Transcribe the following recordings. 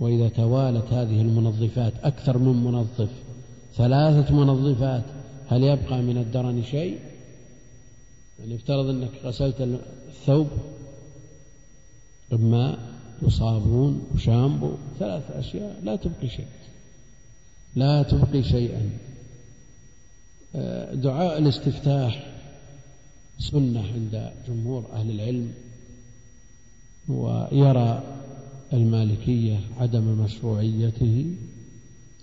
وإذا توالت هذه المنظفات أكثر من منظف ثلاثة منظفات هل يبقى من الدرن شيء؟ يعني افترض أنك غسلت الثوب بماء وصابون وشامبو ثلاث أشياء لا تبقي شيء لا تبقي شيئا. آه، دعاء الاستفتاح سنة عند جمهور أهل العلم ويرى المالكية عدم مشروعيته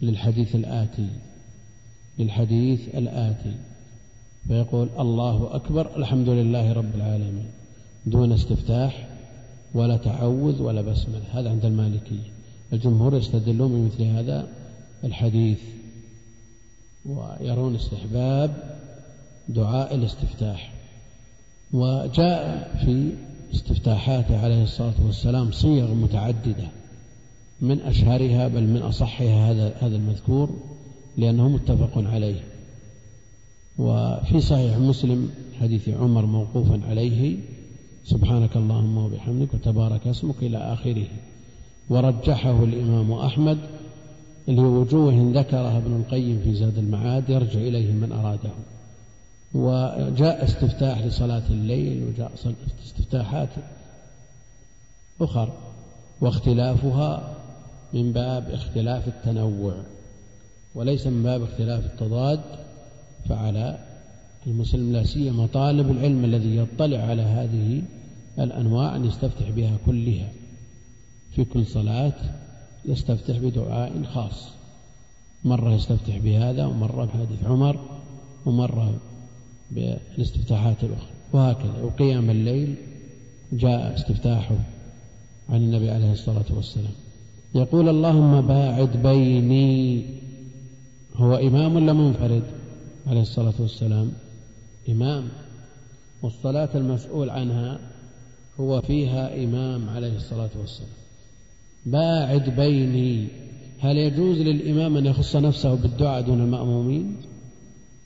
للحديث الآتي للحديث الآتي. فيقول الله أكبر الحمد لله رب العالمين. دون استفتاح ولا تعوذ ولا بسملة هذا عند المالكية. الجمهور يستدلون بمثل هذا الحديث ويرون استحباب دعاء الاستفتاح. وجاء في استفتاحاته عليه الصلاة والسلام صيغ متعددة. من أشهرها بل من أصحها هذا هذا المذكور لأنه متفق عليه. وفي صحيح مسلم حديث عمر موقوفا عليه سبحانك اللهم وبحمدك وتبارك اسمك إلى آخره. ورجحه الإمام أحمد لوجوه ذكرها ابن القيم في زاد المعاد يرجع إليه من أراده. وجاء استفتاح لصلاة الليل وجاء استفتاحات أخر واختلافها من باب اختلاف التنوع وليس من باب اختلاف التضاد فعلى المسلم لا سيما طالب العلم الذي يطلع على هذه الأنواع أن يستفتح بها كلها. في كل صلاة يستفتح بدعاء خاص مرة يستفتح بهذا ومرة بحديث عمر ومرة بالاستفتاحات الأخرى. وهكذا. وقيام الليل جاء استفتاحه عن النبي عليه الصلاة والسلام. يقول اللهم باعد بيني. هو إمام ولا منفرد؟ عليه الصلاة والسلام. إمام. والصلاة المسؤول عنها هو فيها إمام عليه الصلاة والسلام. باعد بيني. هل يجوز للإمام أن يخص نفسه بالدعاء دون المأمومين؟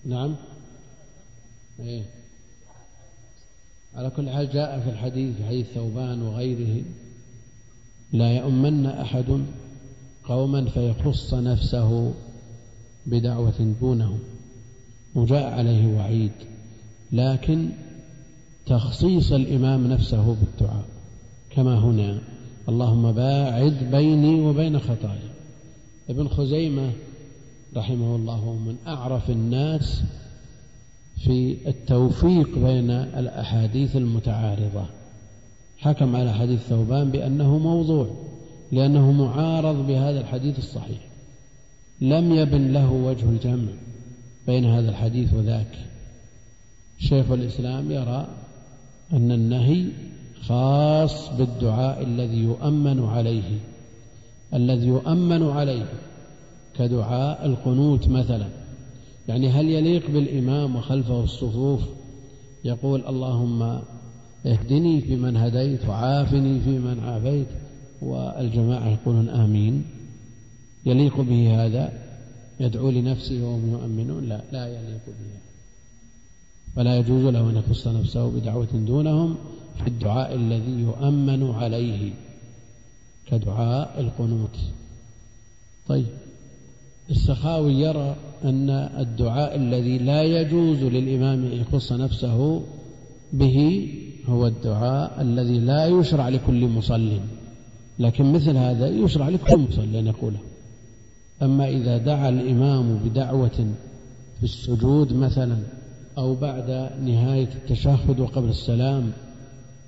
نعم. إيه؟ على كل حال جاء في الحديث في حديث ثوبان وغيره لا يؤمن أحد قوما فيخص نفسه بدعوة دونهم وجاء عليه وعيد لكن تخصيص الإمام نفسه بالدعاء كما هنا اللهم باعد بيني وبين خطايا ابن خزيمة رحمه الله من أعرف الناس في التوفيق بين الأحاديث المتعارضة. حكم على حديث ثوبان بأنه موضوع لأنه معارض بهذا الحديث الصحيح. لم يبن له وجه الجمع بين هذا الحديث وذاك. شيخ الإسلام يرى أن النهي خاص بالدعاء الذي يؤمن عليه الذي يؤمن عليه كدعاء القنوت مثلا. يعني هل يليق بالإمام وخلفه الصفوف؟ يقول اللهم اهدني فيمن هديت وعافني فيمن عافيت والجماعة يقولون آمين. يليق به هذا؟ يدعو لنفسه وهم يؤمنون؟ لا لا يليق به. فلا يجوز له أن يخص نفسه بدعوة دونهم في الدعاء الذي يؤمن عليه كدعاء القنوت. طيب. السخاوي يرى أن الدعاء الذي لا يجوز للإمام أن يخص نفسه به هو الدعاء الذي لا يشرع لكل مصل. لكن مثل هذا يشرع لكل مصل أن يقوله. أما إذا دعا الإمام بدعوة في السجود مثلا أو بعد نهاية التشهد وقبل السلام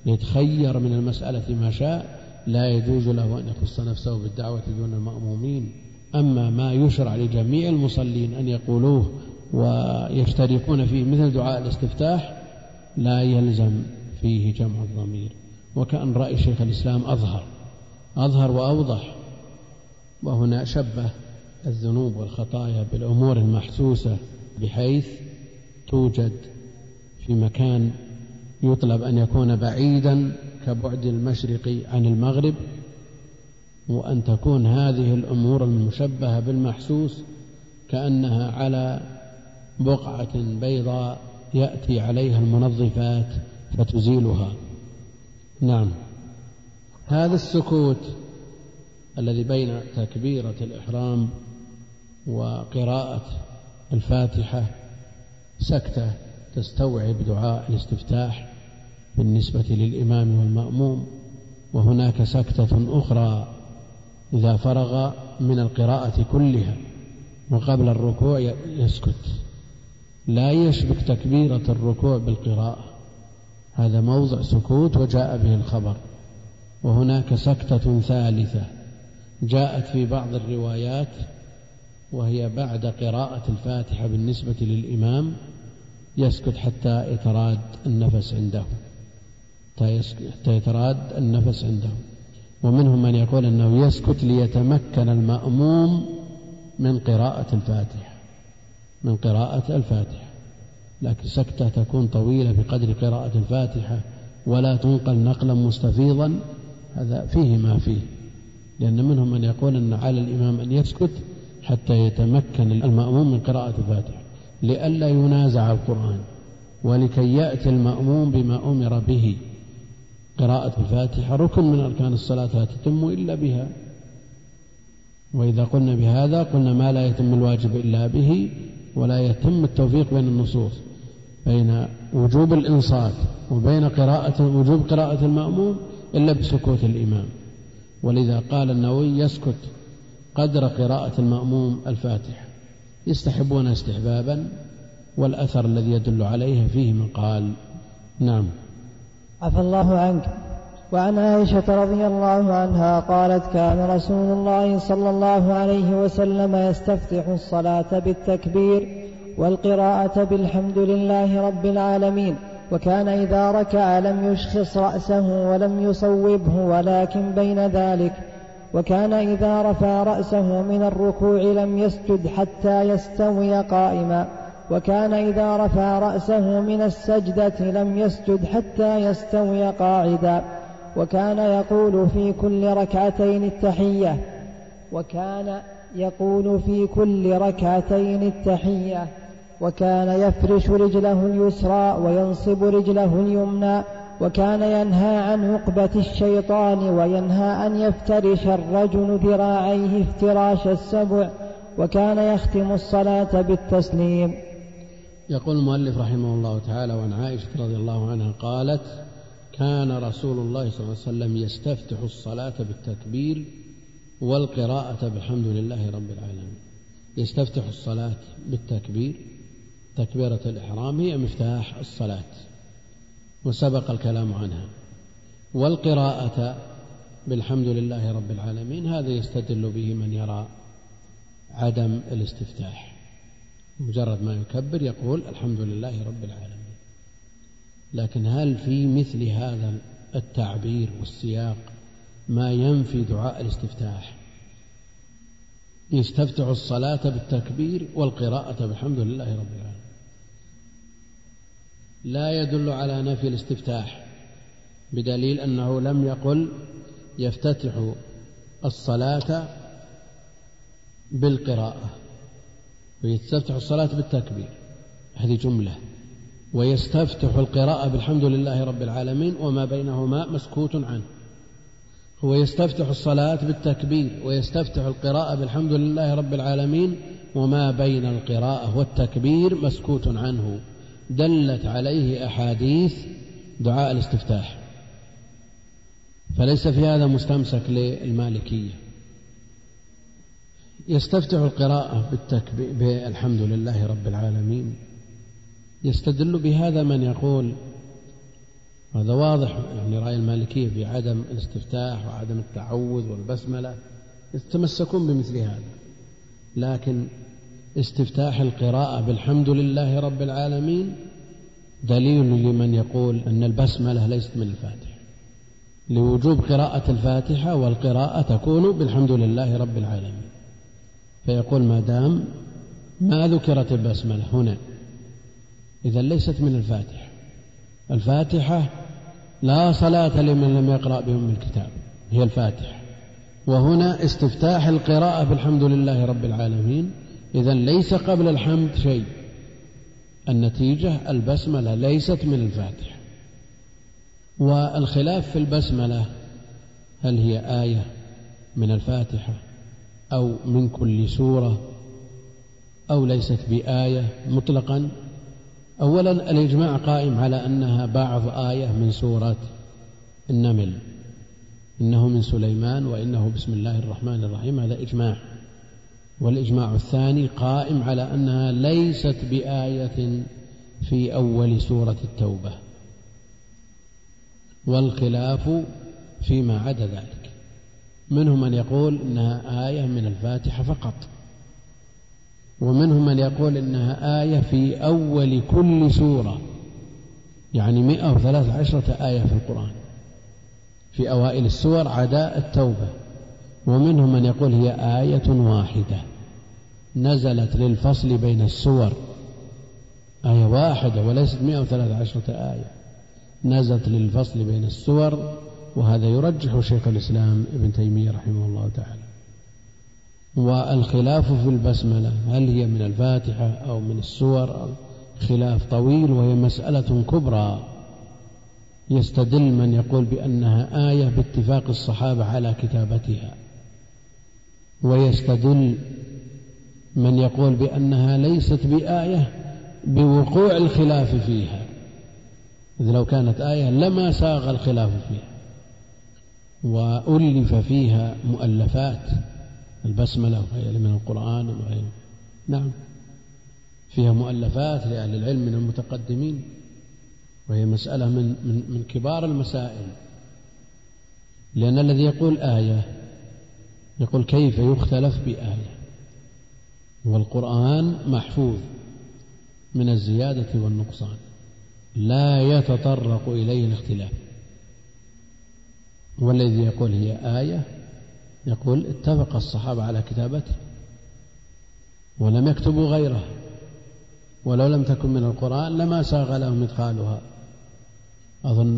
يتخير من المسألة ما شاء لا يجوز له أن يخص نفسه بالدعوة دون المأمومين. أما ما يشرع لجميع المصلين أن يقولوه ويشتركون فيه مثل دعاء الاستفتاح لا يلزم فيه جمع الضمير. وكأن رأي شيخ الإسلام أظهر أظهر وأوضح. وهنا شبه الذنوب والخطايا بالأمور المحسوسة بحيث توجد في مكان يطلب أن يكون بعيدا كبعد المشرق عن المغرب. وأن تكون هذه الأمور المشبهة بالمحسوس كأنها على بقعة بيضاء يأتي عليها المنظفات فتزيلها. نعم. هذا السكوت الذي بين تكبيرة الإحرام وقراءة الفاتحة سكتة تستوعب دعاء الاستفتاح بالنسبة للإمام والمأموم وهناك سكتة أخرى إذا فرغ من القراءة كلها وقبل الركوع يسكت. لا يشبك تكبيرة الركوع بالقراءة. هذا موضع سكوت وجاء به الخبر. وهناك سكتة ثالثة جاءت في بعض الروايات وهي بعد قراءة الفاتحة بالنسبة للإمام يسكت حتى يتراد النفس عنده. حتى يتراد النفس عنده. ومنهم من يقول أنه يسكت ليتمكن المأموم من قراءة الفاتحة من قراءة الفاتحة. لكن سكتة تكون طويلة بقدر قراءة الفاتحة ولا تنقل نقلا مستفيضا هذا فيه ما فيه. لأن منهم من يقول أن على الإمام أن يسكت حتى يتمكن المأموم من قراءة الفاتحة. لئلا ينازع القرآن ولكي يأتي المأموم بما أمر به. قراءة الفاتحة ركن من أركان الصلاة لا تتم إلا بها. وإذا قلنا بهذا قلنا ما لا يتم الواجب إلا به ولا يتم التوفيق بين النصوص بين وجوب الإنصات وبين قراءة وجوب قراءة المأموم إلا بسكوت الإمام. ولذا قال النووي يسكت قدر قراءة المأموم الفاتحة يستحبون استحبابا والأثر الذي يدل عليه فيه من قال. نعم. عفى الله عنك. وعن عائشة رضي الله عنها قالت كان رسول الله صلى الله عليه وسلم يستفتح الصلاة بالتكبير والقراءة بالحمد لله رب العالمين وكان إذا ركع لم يشخص رأسه ولم يصوبه ولكن بين ذلك وكان إذا رفع رأسه من الركوع لم يسجد حتى يستوي قائما. وكان إذا رفع رأسه من السجدة لم يسجد حتى يستوي قاعدا. وكان يقول في كل ركعتين التحية. وكان يقول في كل ركعتين التحية. وكان يفرش رجله اليسرى وينصب رجله اليمنى. وكان ينهى عن عقبة الشيطان وينهى أن يفترش الرجل ذراعيه افتراش السبع. وكان يختم الصلاة بالتسليم. يقول المؤلف رحمه الله تعالى وعن عائشة رضي الله عنها قالت كان رسول الله صلى الله عليه وسلم يستفتح الصلاة بالتكبير والقراءة بالحمد لله رب العالمين. يستفتح الصلاة بالتكبير تكبيرة الإحرام هي مفتاح الصلاة وسبق الكلام عنها. والقراءة بالحمد لله رب العالمين هذا يستدل به من يرى عدم الاستفتاح. مجرد ما يكبر يقول الحمد لله رب العالمين. لكن هل في مثل هذا التعبير والسياق ما ينفي دعاء الاستفتاح؟ يستفتح الصلاة بالتكبير والقراءة بالحمد لله رب العالمين. لا يدل على نفي الاستفتاح بدليل أنه لم يقل يفتتح الصلاة بالقراءة. ويستفتح الصلاة بالتكبير. هذه جملة. ويستفتح القراءة بالحمد لله رب العالمين وما بينهما مسكوت عنه. هو يستفتح الصلاة بالتكبير ويستفتح القراءة بالحمد لله رب العالمين وما بين القراءة والتكبير مسكوت عنه. دلت عليه أحاديث دعاء الاستفتاح. فليس في هذا مستمسك للمالكية. يستفتح القراءة بالحمد لله رب العالمين. يستدل بهذا من يقول هذا واضح يعني رأي المالكية في عدم الاستفتاح وعدم التعوذ والبسملة يتمسكون بمثل هذا. لكن استفتاح القراءة بالحمد لله رب العالمين دليل لمن يقول أن البسملة ليست من الفاتحة. لوجوب قراءة الفاتحة والقراءة تكون بالحمد لله رب العالمين. فيقول ما دام ما ذكرت البسملة هنا. إذا ليست من الفاتحة. الفاتحة لا صلاة لمن لم يقرأ بأم الكتاب. هي الفاتحة. وهنا استفتاح القراءة بالحمد لله رب العالمين. إذا ليس قبل الحمد شيء. النتيجة البسملة ليست من الفاتحة. والخلاف في البسملة هل هي آية من الفاتحة؟ أو من كل سورة أو ليست بآية مطلقا. أولا الإجماع قائم على أنها بعض آية من سورة النمل. إنه من سليمان وإنه بسم الله الرحمن الرحيم. هذا إجماع. والإجماع الثاني قائم على أنها ليست بآية في أول سورة التوبة. والخلاف فيما عدا ذلك. منهم من يقول إنها آية من الفاتحة فقط. ومنهم من يقول إنها آية في أول كل سورة. يعني مئة وثلاث عشرة آية في القرآن. في أوائل السور عداء التوبة. ومنهم من يقول هي آية واحدة. نزلت للفصل بين السور. آية واحدة وليست مئة وثلاث عشرة آية. نزلت للفصل بين السور وهذا يرجح شيخ الإسلام ابن تيمية رحمه الله تعالى. والخلاف في البسملة هل هي من الفاتحة أو من السور؟ خلاف طويل وهي مسألة كبرى. يستدل من يقول بأنها آية باتفاق الصحابة على كتابتها. ويستدل من يقول بأنها ليست بآية بوقوع الخلاف فيها. إذ لو كانت آية لما ساغ الخلاف فيها. وألف فيها مؤلفات البسملة وغيرها من القرآن وغيره نعم. فيها مؤلفات لأهل العلم من المتقدمين وهي مسألة من, من, من كبار المسائل. لأن الذي يقول آية يقول كيف يختلف بآية؟ والقرآن محفوظ من الزيادة والنقصان. لا يتطرق إليه الاختلاف. والذي يقول هي آية يقول اتفق الصحابة على كتابته ولم يكتبوا غيره ولو لم تكن من القرآن لما ساغ لهم إدخالها. أظن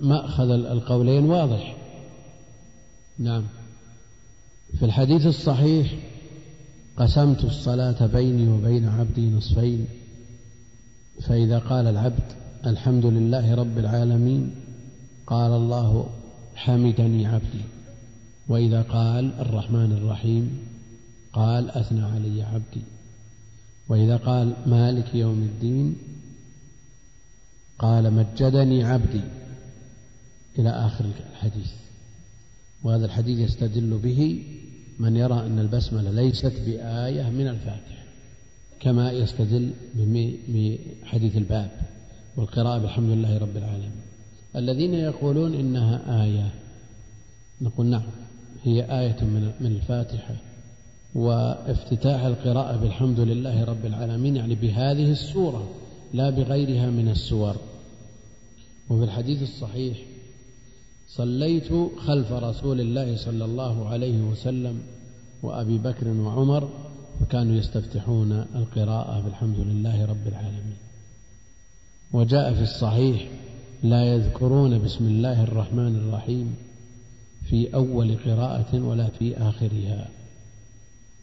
مأخذ القولين واضح. نعم. في الحديث الصحيح قسمت الصلاة بيني وبين عبدي نصفين فإذا قال العبد الحمد لله رب العالمين قال الله حمدني عبدي. وإذا قال الرحمن الرحيم قال أثنى علي عبدي. وإذا قال مالك يوم الدين قال مجدني عبدي. إلى آخر الحديث. وهذا الحديث يستدل به من يرى أن البسملة ليست بآية من الفاتحة كما يستدل بحديث الباب. والقراءة بالحمد لله رب العالمين. الذين يقولون إنها آية. نقول نعم هي آية من الفاتحة. وافتتاح القراءة بالحمد لله رب العالمين يعني بهذه السورة لا بغيرها من السور. وفي الحديث الصحيح صليت خلف رسول الله صلى الله عليه وسلم وأبي بكر وعمر فكانوا يستفتحون القراءة بالحمد لله رب العالمين. وجاء في الصحيح لا يذكرون بسم الله الرحمن الرحيم في أول قراءة ولا في آخرها.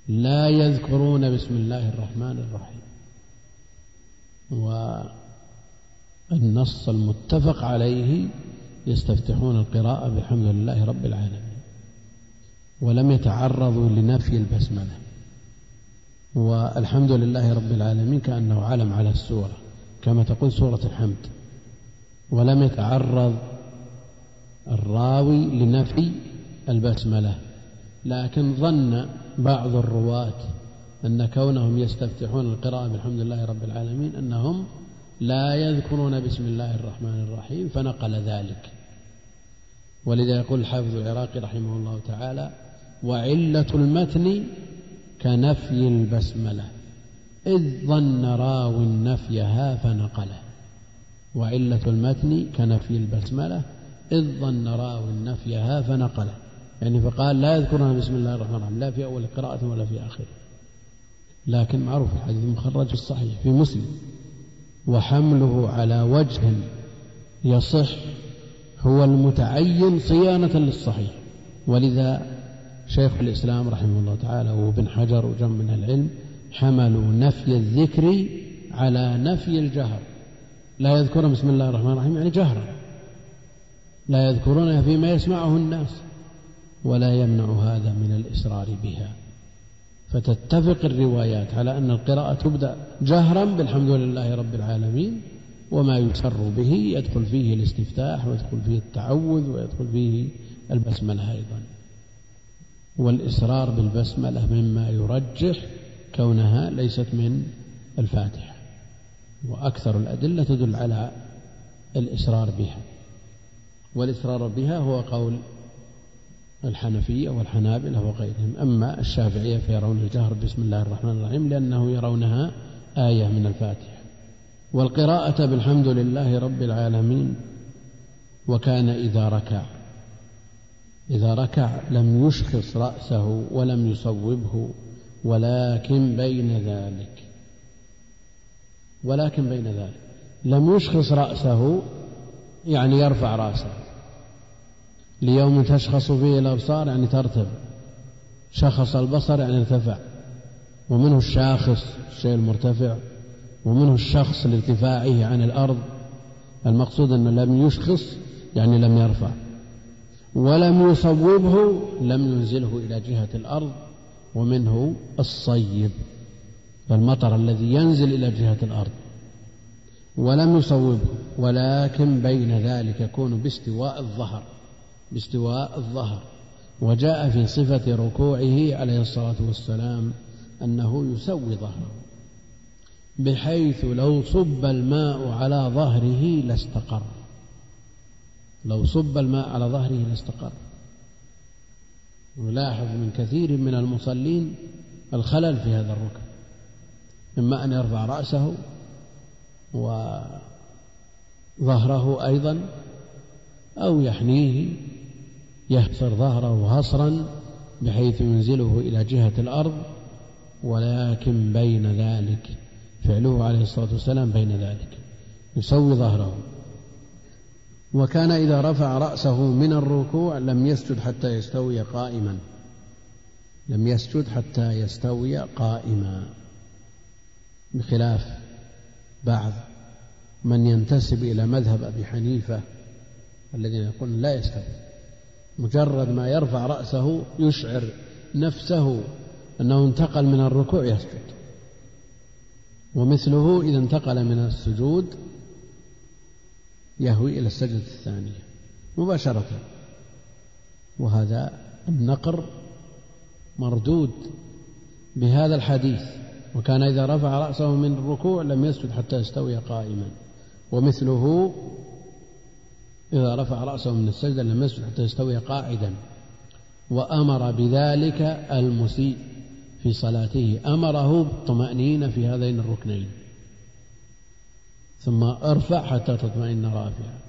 لا يذكرون بسم الله الرحمن الرحيم. والنص المتفق عليه يستفتحون القراءة بحمد لله رب العالمين ولم يتعرضوا لنفي البسملة. والحمد لله رب العالمين كأنه علم على السورة كما تقول سورة الحمد. ولم يتعرض الراوي لنفي البسملة. لكن ظن بعض الرواة أن كونهم يستفتحون القراءة بالحمد لله رب العالمين أنهم لا يذكرون بسم الله الرحمن الرحيم فنقل ذلك. ولذا يقول الحافظ العراقي رحمه الله تعالى وعلة المتن كنفي البسملة إذ ظن راو نفيها فنقله. وعلة المتن كنفي البسملة إذ ظن راو نفيها فنقله. يعني فقال لا يذكرها بسم الله الرحمن الرحيم لا في أول قراءة ولا في آخرة. لكن معروف الحديث مخرج الصحيح في مسلم. وحمله على وجه يصح هو المتعين صيانة للصحيح. ولذا شيخ الإسلام رحمه الله تعالى وابن حجر وجم من العلم حملوا نفي الذكر على نفي الجهر. لا يذكرون بسم الله الرحمن الرحيم يعني جهرا. لا يذكرونها فيما يسمعه الناس ولا يمنع هذا من الإسرار بها. فتتفق الروايات على أن القراءة تبدأ جهرا بالحمد لله رب العالمين وما يسر به يدخل فيه الاستفتاح ويدخل فيه التعوذ ويدخل فيه البسملة أيضا. والإسرار بالبسملة مما يرجح كونها ليست من الفاتحة. وأكثر الأدلة تدل على الإسرار بها. والإسرار بها هو قول الحنفية والحنابلة وغيرهم. أما الشافعية فيرون الجهر بسم الله الرحمن الرحيم لأنه يرونها آية من الفاتحة. والقراءة بالحمد لله رب العالمين وكان إذا ركع. إذا ركع لم يشخص رأسه ولم يصوبه ولكن بين ذلك. ولكن بين ذلك لم يشخص رأسه يعني يرفع رأسه. ليوم تشخص فيه الأبصار يعني ترتفع شخص البصر يعني ارتفع. ومنه الشاخص الشيء المرتفع. ومنه الشخص لارتفاعه عن الأرض. المقصود أنه لم يشخص يعني لم يرفع. ولم يصوبه لم ينزله إلى جهة الأرض. ومنه الصيب المطر الذي ينزل إلى جهة الأرض. ولم يصوبه ولكن بين ذلك يكون باستواء الظهر باستواء الظهر. وجاء في صفة ركوعه عليه الصلاة والسلام أنه يسوي ظهره بحيث لو صب الماء على ظهره لاستقر. لو صب الماء على ظهره لاستقر. نلاحظ من كثير من المصلين الخلل في هذا الركن. إما أن يرفع رأسه وظهره أيضا أو يحنيه يحصر ظهره هصرا بحيث ينزله إلى جهة الأرض ولكن بين ذلك فعله عليه الصلاة والسلام بين ذلك يسوي ظهره. وكان إذا رفع رأسه من الركوع لم يسجد حتى يستوي قائما. لم يسجد حتى يستوي قائما. بخلاف بعض من ينتسب إلى مذهب أبي حنيفة الذين يقولون لا يستوي. مجرد ما يرفع رأسه يشعر نفسه أنه انتقل من الركوع يسجد. ومثله إذا انتقل من السجود يهوي إلى السجدة الثانية مباشرة. وهذا النقر مردود بهذا الحديث. وكان إذا رفع رأسه من الركوع لم يسجد حتى يستوي قائما. ومثله إذا رفع رأسه من السجدة لم يسجد حتى يستوي قاعدا. وأمر بذلك المسيء في صلاته. أمره بالطمأنينة في هذين الركنين. ثم ارفع حتى تطمئن رافعا.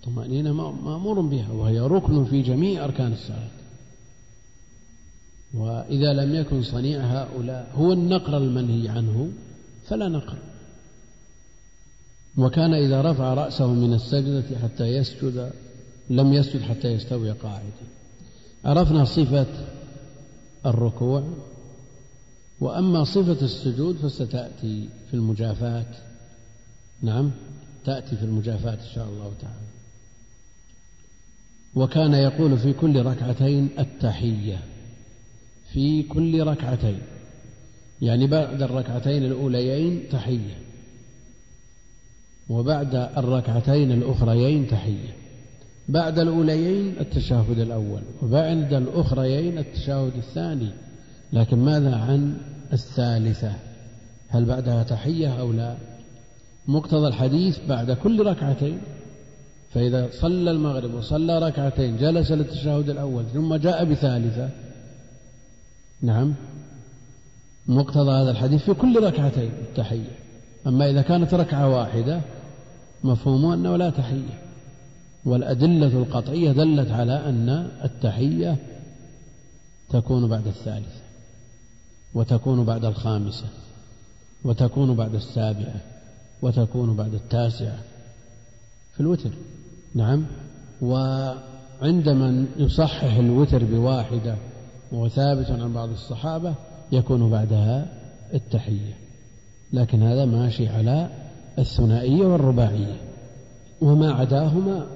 الطمأنينة مأمور بها وهي ركن في جميع أركان الصلاة. وإذا لم يكن صنيع هؤلاء هو النقر المنهي عنه فلا نقر. وكان إذا رفع رأسه من السجدة حتى يسجد لم يسجد حتى يستوي قاعدا عرفنا صفة الركوع وأما صفة السجود فستأتي في المجافات. نعم تأتي في المجافات إن شاء الله تعالى. وكان يقول في كل ركعتين التحية. في كل ركعتين. يعني بعد الركعتين الأوليين تحية وبعد الركعتين الأخريين تحية. بعد الأوليين التشهد الأول وبعد الأخريين التشهد الثاني. لكن ماذا عن الثالثة؟ هل بعدها تحية أو لا؟ مقتضى الحديث بعد كل ركعتين. فإذا صلى المغرب وصلى ركعتين جلس للتشهد الأول ثم جاء بثالثة نعم. مقتضى هذا الحديث في كل ركعتين التحية. أما إذا كانت ركعة واحدة مفهوم أنه لا تحية. والأدلة القطعية دلت على أن التحية تكون بعد الثالثة وتكون بعد الخامسة وتكون بعد السابعة وتكون بعد التاسعة في الوتر. نعم. وعند من يصحح الوتر بواحدة وهو ثابت عن بعض الصحابة يكون بعدها التحية. لكن هذا ماشي على الثنائية والرباعية. وما عداهما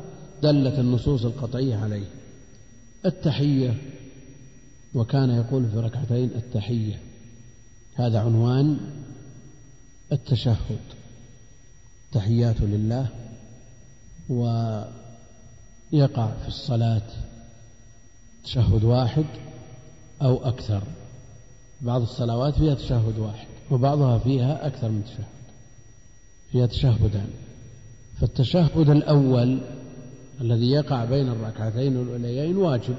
دلت النصوص القطعية عليه. التحية وكان يقول في ركعتين التحية. هذا عنوان التشهد. تحيات لله ويقع في الصلاة. تشهد واحد أو أكثر. بعض الصلوات فيها تشهد واحد وبعضها فيها أكثر من تشهد فيها تشهدان. فالتشهد الأول الذي يقع بين الركعتين الأوليين واجب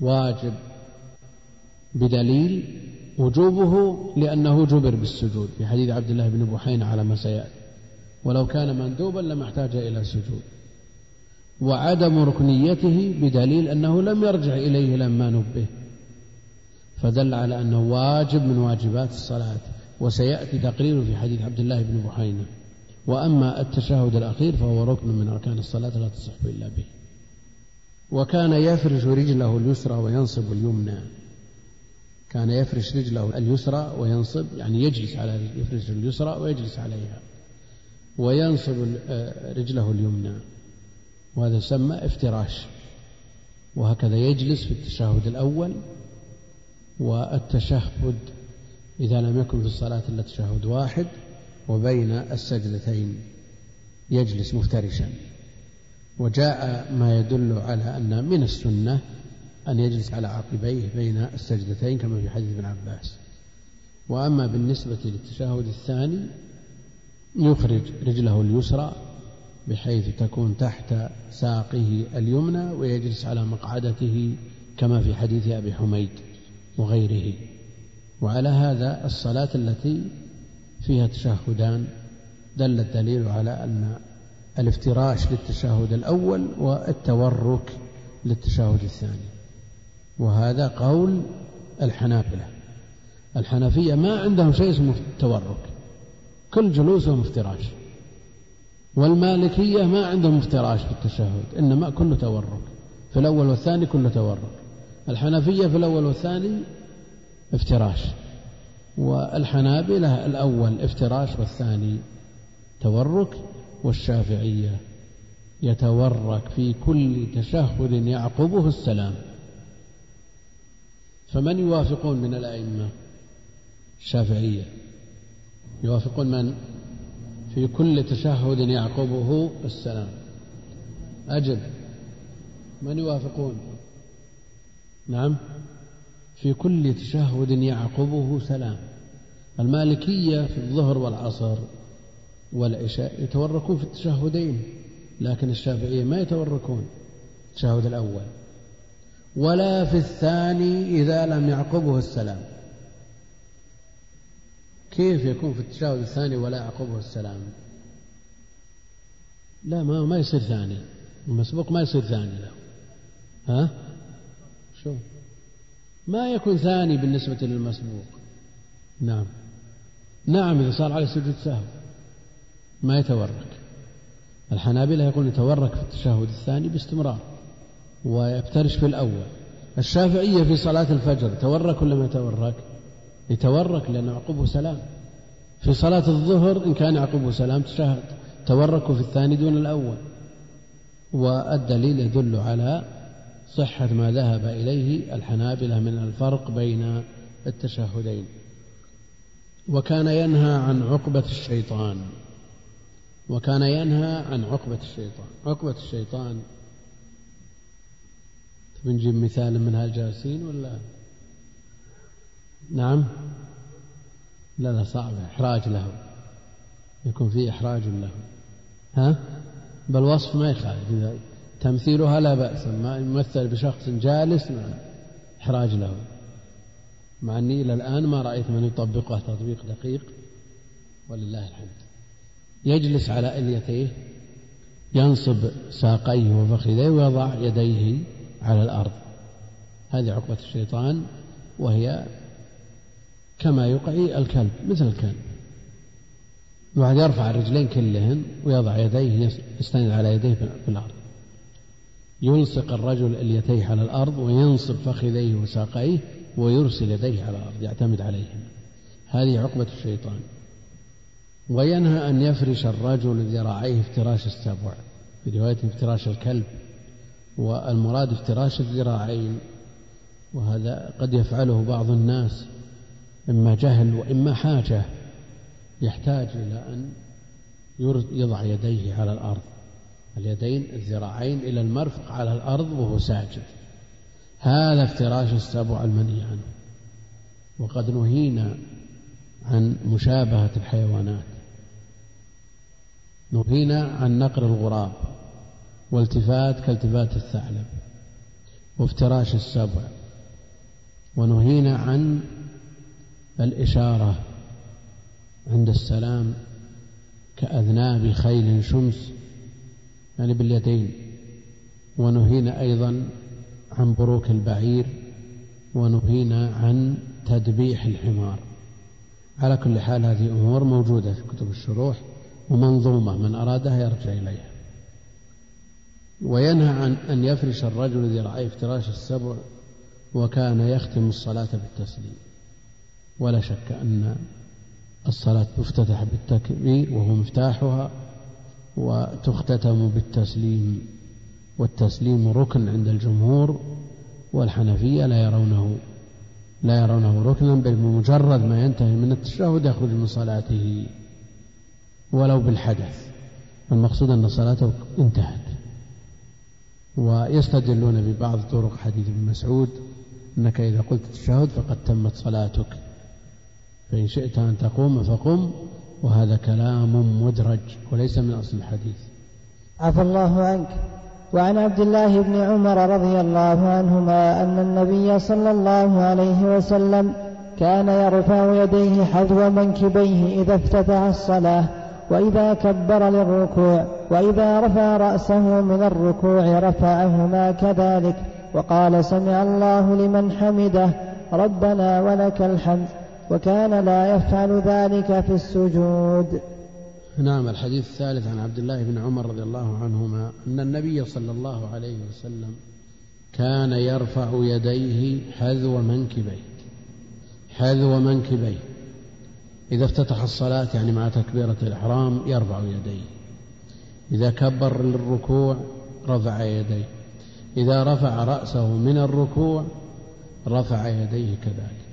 واجب بدليل وجوبه لأنه جبر بالسجود. في حديث عبد الله بن بحينة على ما سيأتي ولو كان مندوبا لما احتاج إلى سجود. وعدم ركنيته بدليل أنه لم يرجع إليه لما نبه. فدل على أنه واجب من واجبات الصلاة وسيأتي تقريره في حديث عبد الله بن بحينة. وأما التشهد الأخير فهو ركن من أركان الصلاة لا تصح إلا به. وكان يفرش رجله اليسرى وينصب اليمنى. كان يفرش رجله اليسرى وينصب يعني يجلس على يفرش اليسرى ويجلس عليها. وينصب رجله اليمنى. وهذا يسمى افتراش. وهكذا يجلس في التشهد الأول والتشهد إذا لم يكن في الصلاة إلا تشهد واحد وبين السجدتين يجلس مفترشا. وجاء ما يدل على أن من السنة أن يجلس على عقبيه بين السجدتين كما في حديث ابن عباس. وأما بالنسبة للتشهد الثاني يخرج رجله اليسرى بحيث تكون تحت ساقه اليمنى ويجلس على مقعدته كما في حديث أبي حميد وغيره. وعلى هذا الصلاة التي فيها تشهدان دل الدليل على أن الافتراش للتشهد الأول والتورك للتشهد الثاني. وهذا قول الحنابلة. الحنفية ما عندهم شيء اسمه التورك. كل جلوسهم افتراش. والمالكية ما عندهم افتراش في التشهد إنما كله تورك في الأول والثاني كله تورك الحنفية في الأول والثاني افتراش. والحنابلة الأول افتراش والثاني تورك والشافعية يتورك في كل تشهد يعقبه السلام. فمن يوافقون من الأئمة؟ الشافعية. يوافقون من؟ في كل تشهد يعقبه السلام. أجب من يوافقون؟ نعم. في كل تشهد يعقبه سلام. المالكية في الظهر والعصر والعشاء يتوركون في التشهدين لكن الشافعية ما يتوركون التشهد الأول. ولا في الثاني إذا لم يعقبه السلام. كيف يكون في التشهد الثاني ولا يعقبه السلام لا ما ما يصير ثاني. المسبوق ما يصير ثاني له. ها؟ شو؟ ما يكون ثاني بالنسبة للمسبوق. نعم. نعم إذا صار عليه سجود سهو. ما يتورك. الحنابلة يقول يتورك في التشهد الثاني باستمرار. ويفترش في الأول. الشافعية في صلاة الفجر تورك ولا ما يتورك يتورك لأن عقبه سلام. في صلاة الظهر إن كان عقبه سلام تشهد. توركوا في الثاني دون الأول. والدليل يدل على صحة ما ذهب إليه الحنابلة من الفرق بين التشهدين. وكان ينهى عن عقبة الشيطان. وكان ينهى عن عقبة الشيطان. عقبة الشيطان. بنجيب مثال من هالجالسين ولا؟ نعم. لا لا صعب. إحراج له. يكون فيه إحراج له. ها؟ بل وصف ما يخالف. إذا تمثيلها لا بأس. ما يمثل بشخص جالس ما إحراج له. مع أني إلى الآن ما رأيت من يطبقه تطبيق دقيق. ولله الحمد. يجلس على إليتيه. ينصب ساقيه وفخذيه ويضع يديه على الأرض. هذه عقبة الشيطان وهي كما يقعي الكلب مثل الكلب. الواحد يرفع الرجلين كلهن ويضع يديه يستند على يديه في الأرض. يلصق الرجل اليتيه على الأرض وينصب فخذيه وساقيه ويرسل يديه على الأرض يعتمد عليهم هذه عقبة الشيطان. وينهى أن يفرش الرجل ذراعيه افتراش السبع. في رواية افتراش الكلب. والمراد افتراش الذراعين. وهذا قد يفعله بعض الناس. إما جهل وإما حاجة يحتاج إلى أن يضع يديه على الأرض. اليدين الذراعين إلى المرفق على الأرض وهو ساجد. هذا افتراش السبع المنهي عنه. وقد نهينا عن مشابهة الحيوانات. نهينا عن نقر الغراب والتفات كالتفات الثعلب. وافتراش السبع. ونهينا عن الإشارة عند السلام كأذناب خيل شمس يعني باليدين ونهينا أيضا عن بروك البعير ونهينا عن تدبيح الحمار. على كل حال هذه أمور موجودة في كتب الشروح ومنظومة من أرادها يرجع إليها. وينهى عن أن يفرش الرجل ذراعيه افتراش السبع وكان يختم الصلاة بالتسليم. ولا شك أن الصلاة تفتتح بالتكبير وهو مفتاحها وتختتم بالتسليم والتسليم ركن عند الجمهور والحنفية لا يرونه لا يرونه ركنا بل بمجرد ما ينتهي من التشهد يخرج من صلاته ولو بالحدث المقصود أن صلاته انتهت ويستدلون ببعض طرق حديث ابن مسعود أنك إذا قلت التشهد فقد تمت صلاتك فإن شئت أن تقوم فقم وهذا كلام مدرج وليس من أصل الحديث. عفى الله عنك. وعن عبد الله بن عمر رضي الله عنهما أن النبي صلى الله عليه وسلم كان يرفع يديه حذو منكبيه إذا افتتح الصلاة وإذا كبر للركوع وإذا رفع رأسه من الركوع رفعهما كذلك. وقال سمع الله لمن حمده ربنا ولك الحمد. وكان لا يفعل ذلك في السجود. نعم الحديث الثالث عن عبد الله بن عمر رضي الله عنهما أن النبي صلى الله عليه وسلم كان يرفع يديه حذو منكبيه حذو منكبيه. إذا افتتح الصلاة يعني مع تكبيرة الإحرام يرفع يديه. إذا كبر للركوع رفع يديه. إذا رفع رأسه من الركوع رفع يديه كذلك.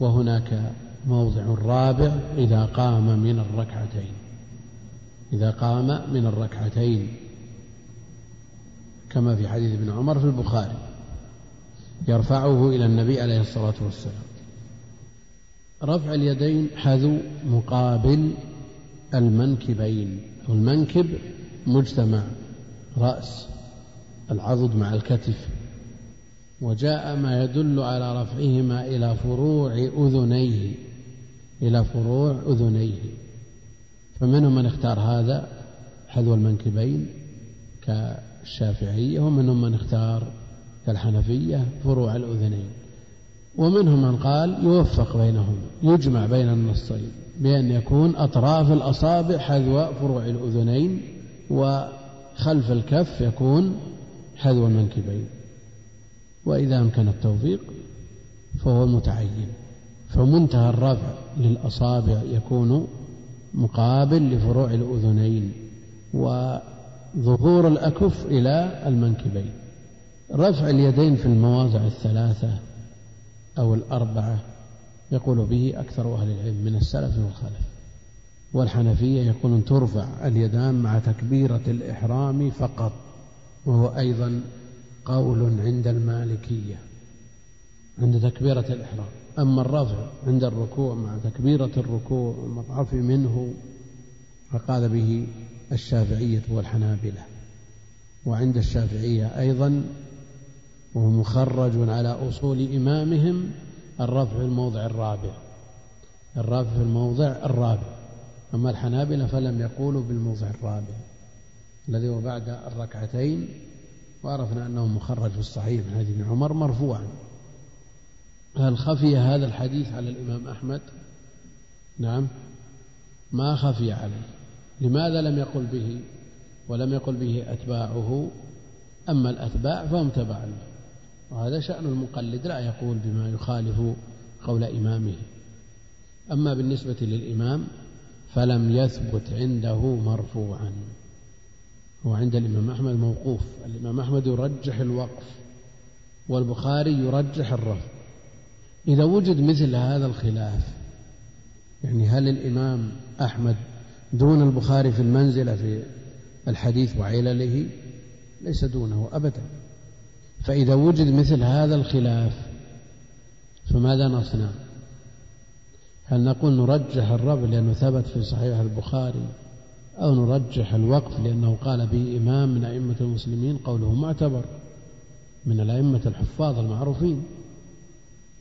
وهناك موضع رابع إذا قام من الركعتين. إذا قام من الركعتين. كما في حديث ابن عمر في البخاري. يرفعه إلى النبي عليه الصلاة والسلام. رفع اليدين حذو مقابل المنكبين. المنكب مجتمع. رأس. العضد مع الكتف. وجاء ما يدل على رفعهما إلى فروع أذنيه إلى فروع أذنيه. فمنهم من اختار هذا؟ حذو المنكبين كالشافعية ومنهم من اختار كالحنفية؟ فروع الأذنين. ومنهم من قال يوفق بينهم يجمع بين النصين بأن يكون أطراف الأصابع حذو فروع الأذنين وخلف الكف يكون حذو المنكبين. وإذا أمكن التوفيق فهو المتعين فمنتهى الرفع للأصابع يكون مقابل لفروع الأذنين وظهور الأكف إلى المنكبين. رفع اليدين في المواضع الثلاثة أو الأربعة يقول به أكثر أهل العلم من السلف والخلف والحنفية يقولون ترفع اليدان مع تكبيرة الإحرام فقط وهو أيضا قول عند المالكية عند تكبيرة الإحرام. أما الرفع عند الركوع مع تكبيرة الركوع والمضعف منه فقال به الشافعية والحنابلة. وعند الشافعية أيضا وهو مخرج على أصول إمامهم الرفع في الموضع الرابع. الرفع في الموضع الرابع. أما الحنابلة فلم يقولوا بالموضع الرابع الذي هو بعد الركعتين وعرفنا أنه مخرج في الصحيح من حديث عمر مرفوعا. هل خفي هذا الحديث على الإمام أحمد. نعم. ما خفي عليه. لماذا لم يقل به؟ ولم يقل به أتباعه. أما الأتباع فهم تبع له. وهذا شأن المقلد لا يقول بما يخالف قول إمامه. أما بالنسبة للإمام فلم يثبت عنده مرفوعا. وعند الإمام أحمد موقوف. الإمام أحمد يرجح الوقف والبخاري يرجح الرفع إذا وجد مثل هذا الخلاف يعني هل الإمام أحمد دون البخاري في المنزلة في الحديث وعلله؟ ليس دونه أبدا. فإذا وجد مثل هذا الخلاف فماذا نصنع؟ هل نقول نرجح الرب لأنه ثبت في صحيح البخاري أو نرجح الوقف لأنه قال به إمام من أئمة المسلمين قوله معتبر من الأئمة الحفاظ المعروفين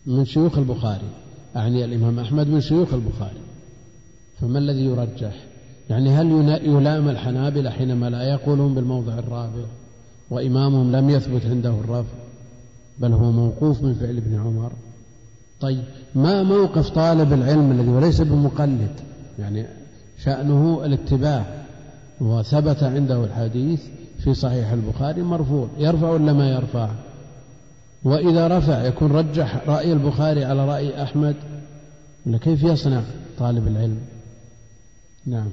من شيوخ البخاري أعني الإمام أحمد من شيوخ البخاري. فما الذي يرجح؟ يعني هل يلام الحنابلة حينما لا يقولون بالموضع الرابع وإمامهم لم يثبت عنده الرفع بل هو موقوف من فعل ابن عمر؟ طيب ما موقف طالب العلم الذي وليس بمقلد؟ يعني شأنه الاتباع وثبت عنده الحديث في صحيح البخاري مرفوع يرفع ولا ما يرفع؟ وإذا رفع يكون رجح رأي البخاري على رأي أحمد كيف يصنع طالب العلم؟ نعم.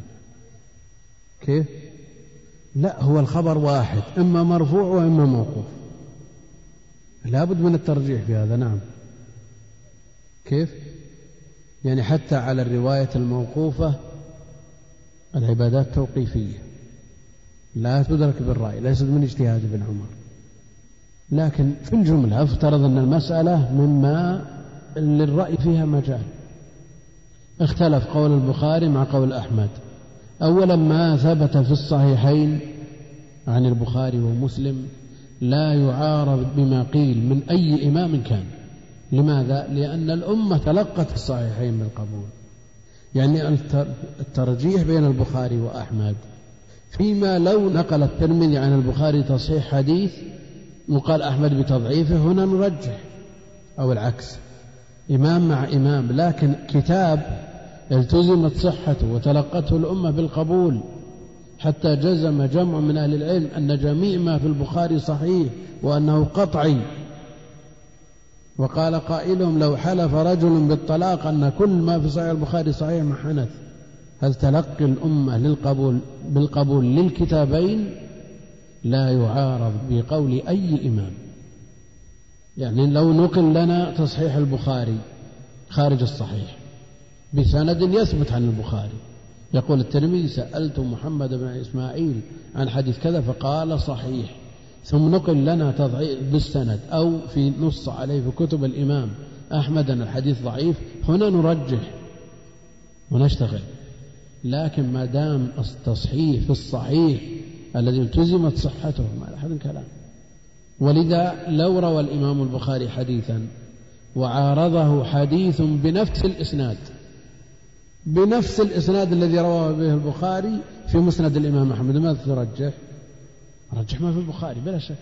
كيف؟ لا هو الخبر واحد إما مرفوع وإما موقوف. لابد من الترجيح في هذا نعم. كيف؟ يعني حتى على الرواية الموقوفة العبادات توقيفية. لا تدرك بالرأي ليست من اجتهاد ابن عمر. لكن في الجملة افترض أن المسألة مما للرأي فيها مجال. اختلف قول البخاري مع قول أحمد. أولا ما ثبت في الصحيحين عن البخاري ومسلم لا يعارض بما قيل من أي إمام كان. لماذا؟ لأن الأمة تلقت الصحيحين بالقبول. يعني الترجيح بين البخاري وأحمد فيما لو نقل الترمذي عن البخاري تصحيح حديث وقال أحمد بتضعيفه هنا نرجح أو العكس. إمام مع إمام لكن كتاب التزمت صحته وتلقته الأمة بالقبول حتى جزم جمع من أهل العلم أن جميع ما في البخاري صحيح وأنه قطعي. وقال قائلهم لو حلف رجل بالطلاق أن كل ما في صحيح البخاري صحيح ما حنث هل تلقي الأمة للقبول بالقبول للكتابين؟ لا يعارض بقول أي إمام. يعني لو نقل لنا تصحيح البخاري خارج الصحيح بسند يثبت عن البخاري. يقول الترمذي سألت محمد بن إسماعيل عن حديث كذا فقال صحيح. ثم نقل لنا تضعيف بالسند أو في نص عليه في كتب الإمام أحمد أن الحديث ضعيف هنا نرجح ونشتغل لكن ما دام التصحيح في الصحيح الذي التزمت صحته ما أحد كلام ولذا لو روى الإمام البخاري حديثا وعارضه حديث بنفس الإسناد بنفس الإسناد الذي رواه به البخاري في مسند الإمام أحمد ماذا ترجح؟ رجح ما في البخاري بلا شك.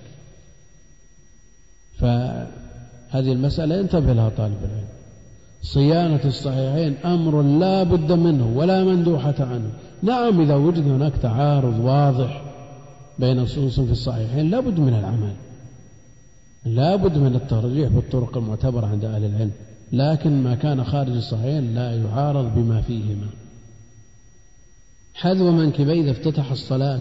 فهذه المسألة ينتبه لها طالب العلم. صيانة الصحيحين أمر لا بد منه ولا مندوحة عنه. نعم إذا وجد هناك تعارض واضح بين نصوص في الصحيحين لا بد من العمل. لا بد من الترجيح بالطرق المعتبرة عند أهل العلم. لكن ما كان خارج الصحيحين لا يعارض بما فيهما. حذو منكبيه إذا افتتح الصلاة.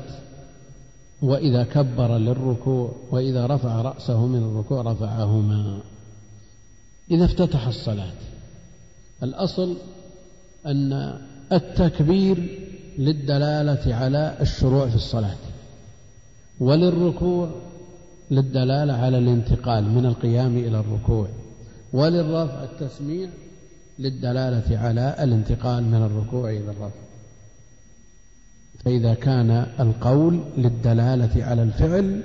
وإذا كبر للركوع وإذا رفع رأسه من الركوع رفعهما. إذا افتتح الصلاة. الأصل أن التكبير للدلالة على الشروع في الصلاة. وللركوع للدلالة على الانتقال من القيام إلى الركوع. وللرفع التسميع للدلالة على الانتقال من الركوع إلى الرفع. فإذا كان القول للدلالة على الفعل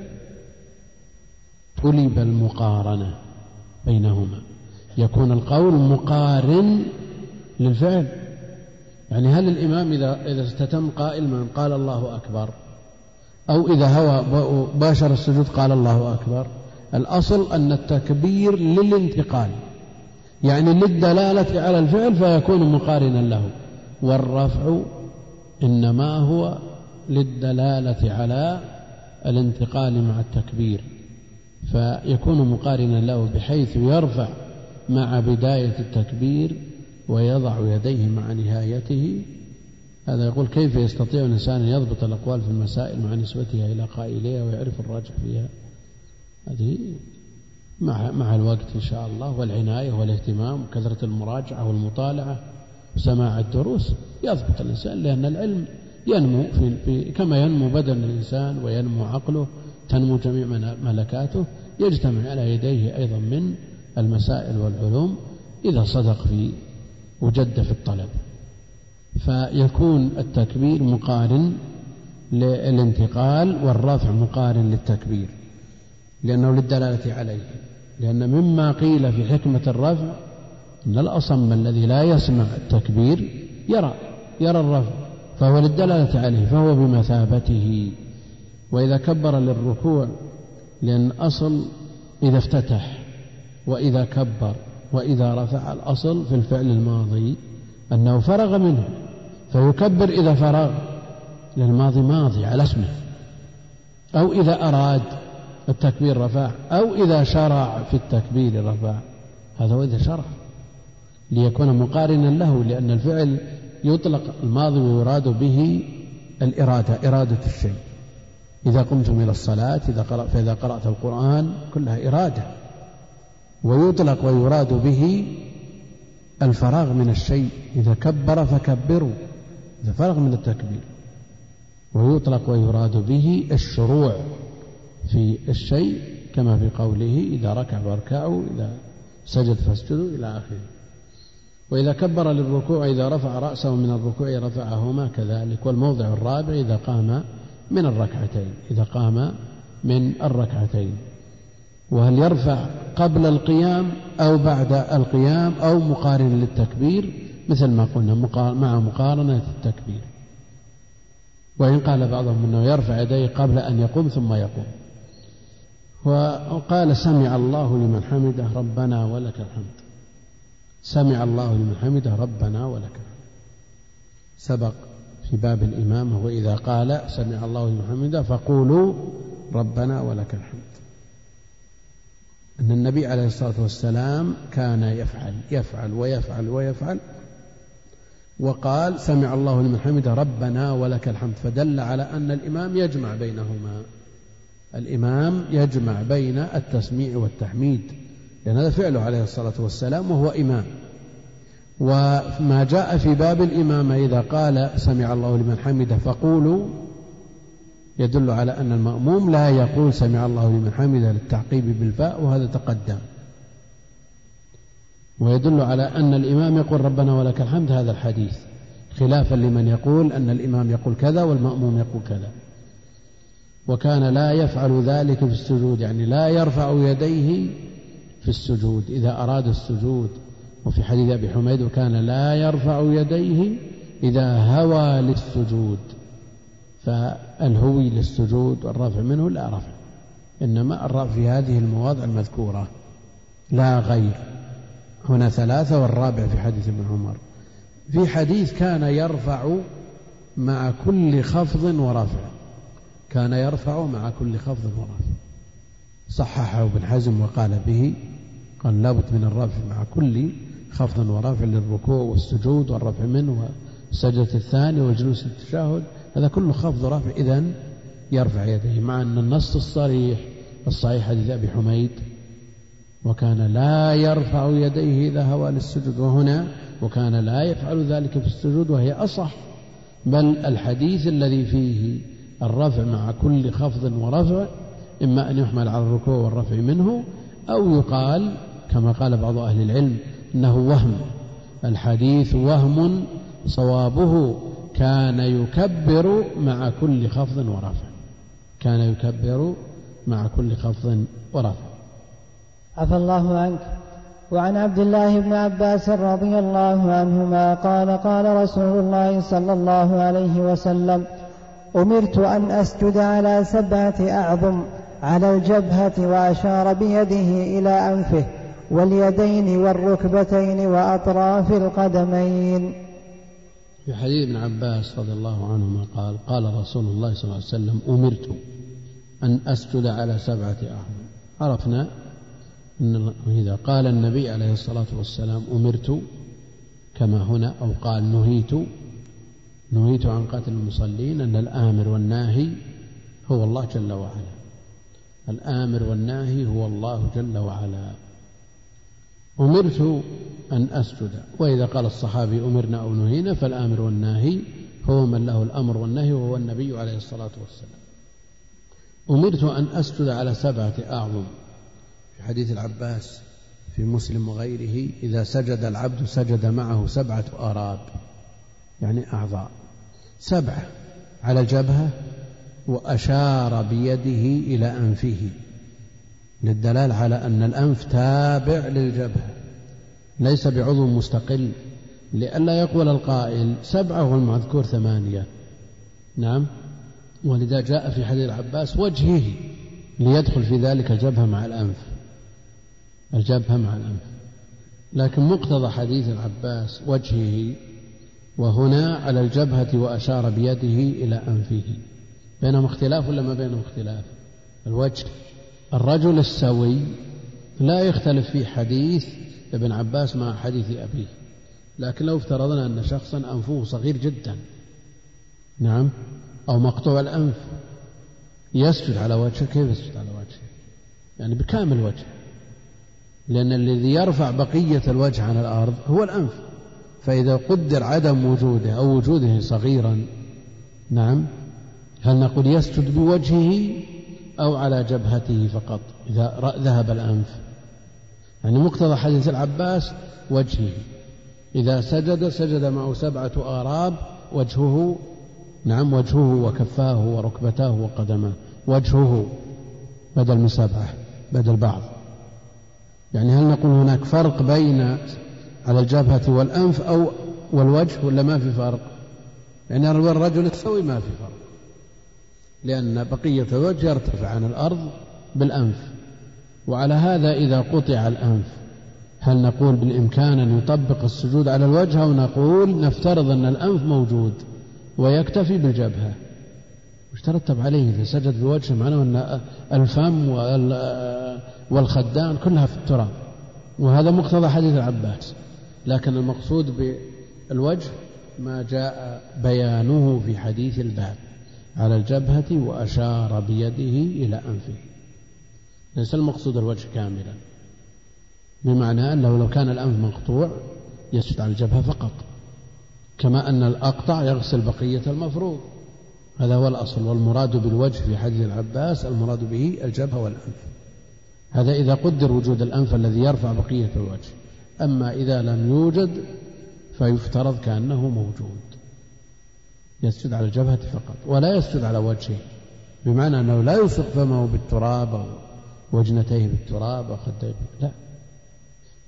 طلب المقارنة بينهما. يكون القول مقارن للفعل. يعني هل الإمام إذا إذا استتم قائما قال الله أكبر أو إذا هوى باشر السجود قال الله أكبر الأصل أن التكبير للانتقال يعني للدلالة على الفعل فيكون مقارنا له. والرفع إنما هو للدلالة على الانتقال مع التكبير فيكون مقارنا له بحيث يرفع مع بداية التكبير ويضع يديه مع نهايته. هذا يقول كيف يستطيع الإنسان أن يضبط الأقوال في المسائل مع نسبتها إلى قائليها ويعرف الراجح فيها؟ هذه مع مع الوقت إن شاء الله والعناية والاهتمام وكثرة المراجعة والمطالعة وسماع الدروس. يضبط الإنسان لأن العلم ينمو في, كما ينمو بدن الإنسان وينمو عقله تنمو جميع ملكاته يجتمع على يديه أيضا من المسائل والعلوم إذا صدق في وجد في الطلب. فيكون التكبير مقارن للانتقال والرفع مقارن للتكبير لأنه للدلالة عليه. لأن مما قيل في حكمة الرفع أن الأصم الذي لا يسمع التكبير يرى. يرى الرفع فهو للدلالة عليه فهو بمثابته. وإذا كبر للركوع لأن أصل إذا افتتح وإذا كبر وإذا رفع الأصل في الفعل الماضي أنه فرغ منه فيكبر إذا فرغ للماضي ماضي على اسمه. أو إذا أراد التكبير رفع أو إذا شرع في التكبير رفع هذا هو إذا شرع. ليكون مقارنا له لأن الفعل يطلق الماضي ويراد به الإرادة إرادة الشيء إذا قمتم إلى الصلاة إذا قرأ فإذا قرأت القرآن كلها إرادة. ويطلق ويراد به الفراغ من الشيء. إذا كبر فكبروا. إذا فرغ من التكبير. ويطلق ويراد به الشروع في الشيء كما في قوله إذا ركع فاركعوا إذا سجد فاسجدوا إلى آخره. وإذا كبر للركوع إذا رفع رأسه من الركوع رفعهما كذلك. والموضع الرابع إذا قام من الركعتين إذا قام من الركعتين. وهل يرفع قبل القيام أو بعد القيام أو مقارن للتكبير؟ مثل ما قلنا مع مقارنة التكبير. وإن قال بعضهم أنه يرفع يديه قبل أن يقوم ثم يقوم. وقال سمع الله لمن حمده ربنا ولك الحمد. سمع الله لمن حمده ربنا ولك سبق في باب الإمامة وإذا قال سمع الله لمن حمده فقولوا ربنا ولك الحمد. أن النبي عليه الصلاة والسلام كان يفعل يفعل ويفعل ويفعل وقال سمع الله لمن حمده ربنا ولك الحمد. فدل على أن الإمام يجمع بينهما. الإمام يجمع بين التسميع والتحميد. لأن هذا فعله عليه الصلاة والسلام وهو إمام. وما جاء في باب الإمامة إذا قال سمع الله لمن حمده فقولوا يدل على أن المأموم لا يقول سمع الله لمن حمده للتعقيب بالفاء وهذا تقدم. ويدل على أن الإمام يقول ربنا ولك الحمد هذا الحديث. خلافا لمن يقول أن الإمام يقول كذا والمأموم يقول كذا. وكان لا يفعل ذلك في السجود يعني لا يرفع يديه في السجود إذا أراد السجود. وفي حديث أبي حميد وكان لا يرفع يديه إذا هوى للسجود. فالهوي للسجود والرفع منه لا رفع. إنما الرفع في هذه المواضع المذكورة. لا غير. هنا ثلاثة والرابع في حديث ابن عمر. في حديث كان يرفع مع كل خفض ورفع. كان يرفع مع كل خفض ورفع. صححه ابن حزم وقال به قال لابد من الرفع مع كل خفض ورفع للركوع والسجود والرفع منه والسجدة الثانية وجلوس التشهد هذا كله خفض ورفع إذا يرفع يديه مع أن النص الصريح الصحيح حديث أبي حميد. وكان لا يرفع يديه إذا هوى للسجود وهنا وكان لا يفعل ذلك في السجود وهي أصح. بل الحديث الذي فيه الرفع مع كل خفض ورفع إما أن يحمل على الركوع والرفع منه أو يقال كما قال بعض أهل العلم إنه وهم. الحديث وهم صوابه كان يكبر مع كل خفض ورفع. كان يكبر مع كل خفض ورفع. عفى الله عنك. وعن عبد الله بن عباس رضي الله عنهما قال قال رسول الله صلى الله عليه وسلم أمرت أن أسجد على سبعة أعظم على الجبهة وأشار بيده إلى أنفه. واليدين والركبتين وأطراف القدمين. في حديث ابن عباس رضي الله عنهما قال قال رسول الله صلى الله عليه وسلم أمرت أن أسجد على سبعة أعظم عرفنا أن إذا قال النبي عليه الصلاة والسلام أمرت كما هنا أو قال نهيت نهيت عن قتل المصلين أن الآمر والناهي هو الله جل وعلا. الآمر والناهي هو الله جل وعلا. أمرت أن أسجد. وإذا قال الصحابي أمرنا أو نهينا فالآمر والناهي هو من له الأمر والنهي وهو النبي عليه الصلاة والسلام. أمرت أن أسجد على سبعة أعظم. في حديث العباس في مسلم وغيره إذا سجد العبد سجد معه سبعة آراب يعني أعضاء. سبعة على الجبهة وأشار بيده إلى أنفه. للدلال على أن الأنف تابع للجبهة ليس بعضو مستقل لئلا يقول القائل سبعة والمذكور ثمانية. نعم ولذا جاء في حديث العباس وجهه ليدخل في ذلك الجبهة مع الأنف. الجبهة مع الأنف. لكن مقتضى حديث العباس وجهه وهنا على الجبهة وأشار بيده إلى أنفه. بينهم اختلاف ولا ما بينهم اختلاف؟ الوجه الرجل السوي لا يختلف في حديث ابن عباس مع حديث أبيه لكن لو افترضنا أن شخصا أنفه صغير جدا نعم أو مقطوع الأنف يسجد على وجهه كيف يسجد على وجهه؟ يعني بكامل وجه لأن الذي يرفع بقية الوجه عن الأرض هو الأنف فإذا قدر عدم وجوده أو وجوده صغيرا نعم هل نقول يسجد بوجهه؟ أو على جبهته فقط إذا ذهب الأنف. يعني مقتضى حديث العباس وجهه. إذا سجد سجد معه سبعة آراب وجهه نعم وجهه وكفاه وركبتاه وقدماه وجهه بدل من سبعة بدل بعض. يعني هل نقول هناك فرق بين على الجبهة والأنف أو والوجه ولا ما في فرق؟ يعني الرجل السوي ما في فرق. لأن بقية الوجه يرتفع عن الأرض بالأنف. وعلى هذا إذا قطع الأنف هل نقول بالإمكان أن يطبق السجود على الوجه أو نقول نفترض أن الأنف موجود ويكتفي بالجبهة؟ وش ترتب عليه إذا سجد بوجهه معناه أن الفم والخدان كلها في التراب. وهذا مقتضى حديث العباس. لكن المقصود بالوجه ما جاء بيانه في حديث الباب. على الجبهة وأشار بيده إلى أنفه. ليس المقصود الوجه كاملا. بمعنى أنه لو كان الأنف مقطوع يسجد على الجبهة فقط. كما أن الأقطع يغسل بقية المفروض. هذا هو الأصل والمراد بالوجه في حديث العباس المراد به الجبهة والأنف. هذا إذا قدر وجود الأنف الذي يرفع بقية الوجه. أما إذا لم يوجد فيفترض كأنه موجود. يسجد على الجبهة فقط ولا يسجد على وجهه بمعنى أنه لا يلصق فمه بالتراب أو وجنتيه بالتراب أو خديه لا.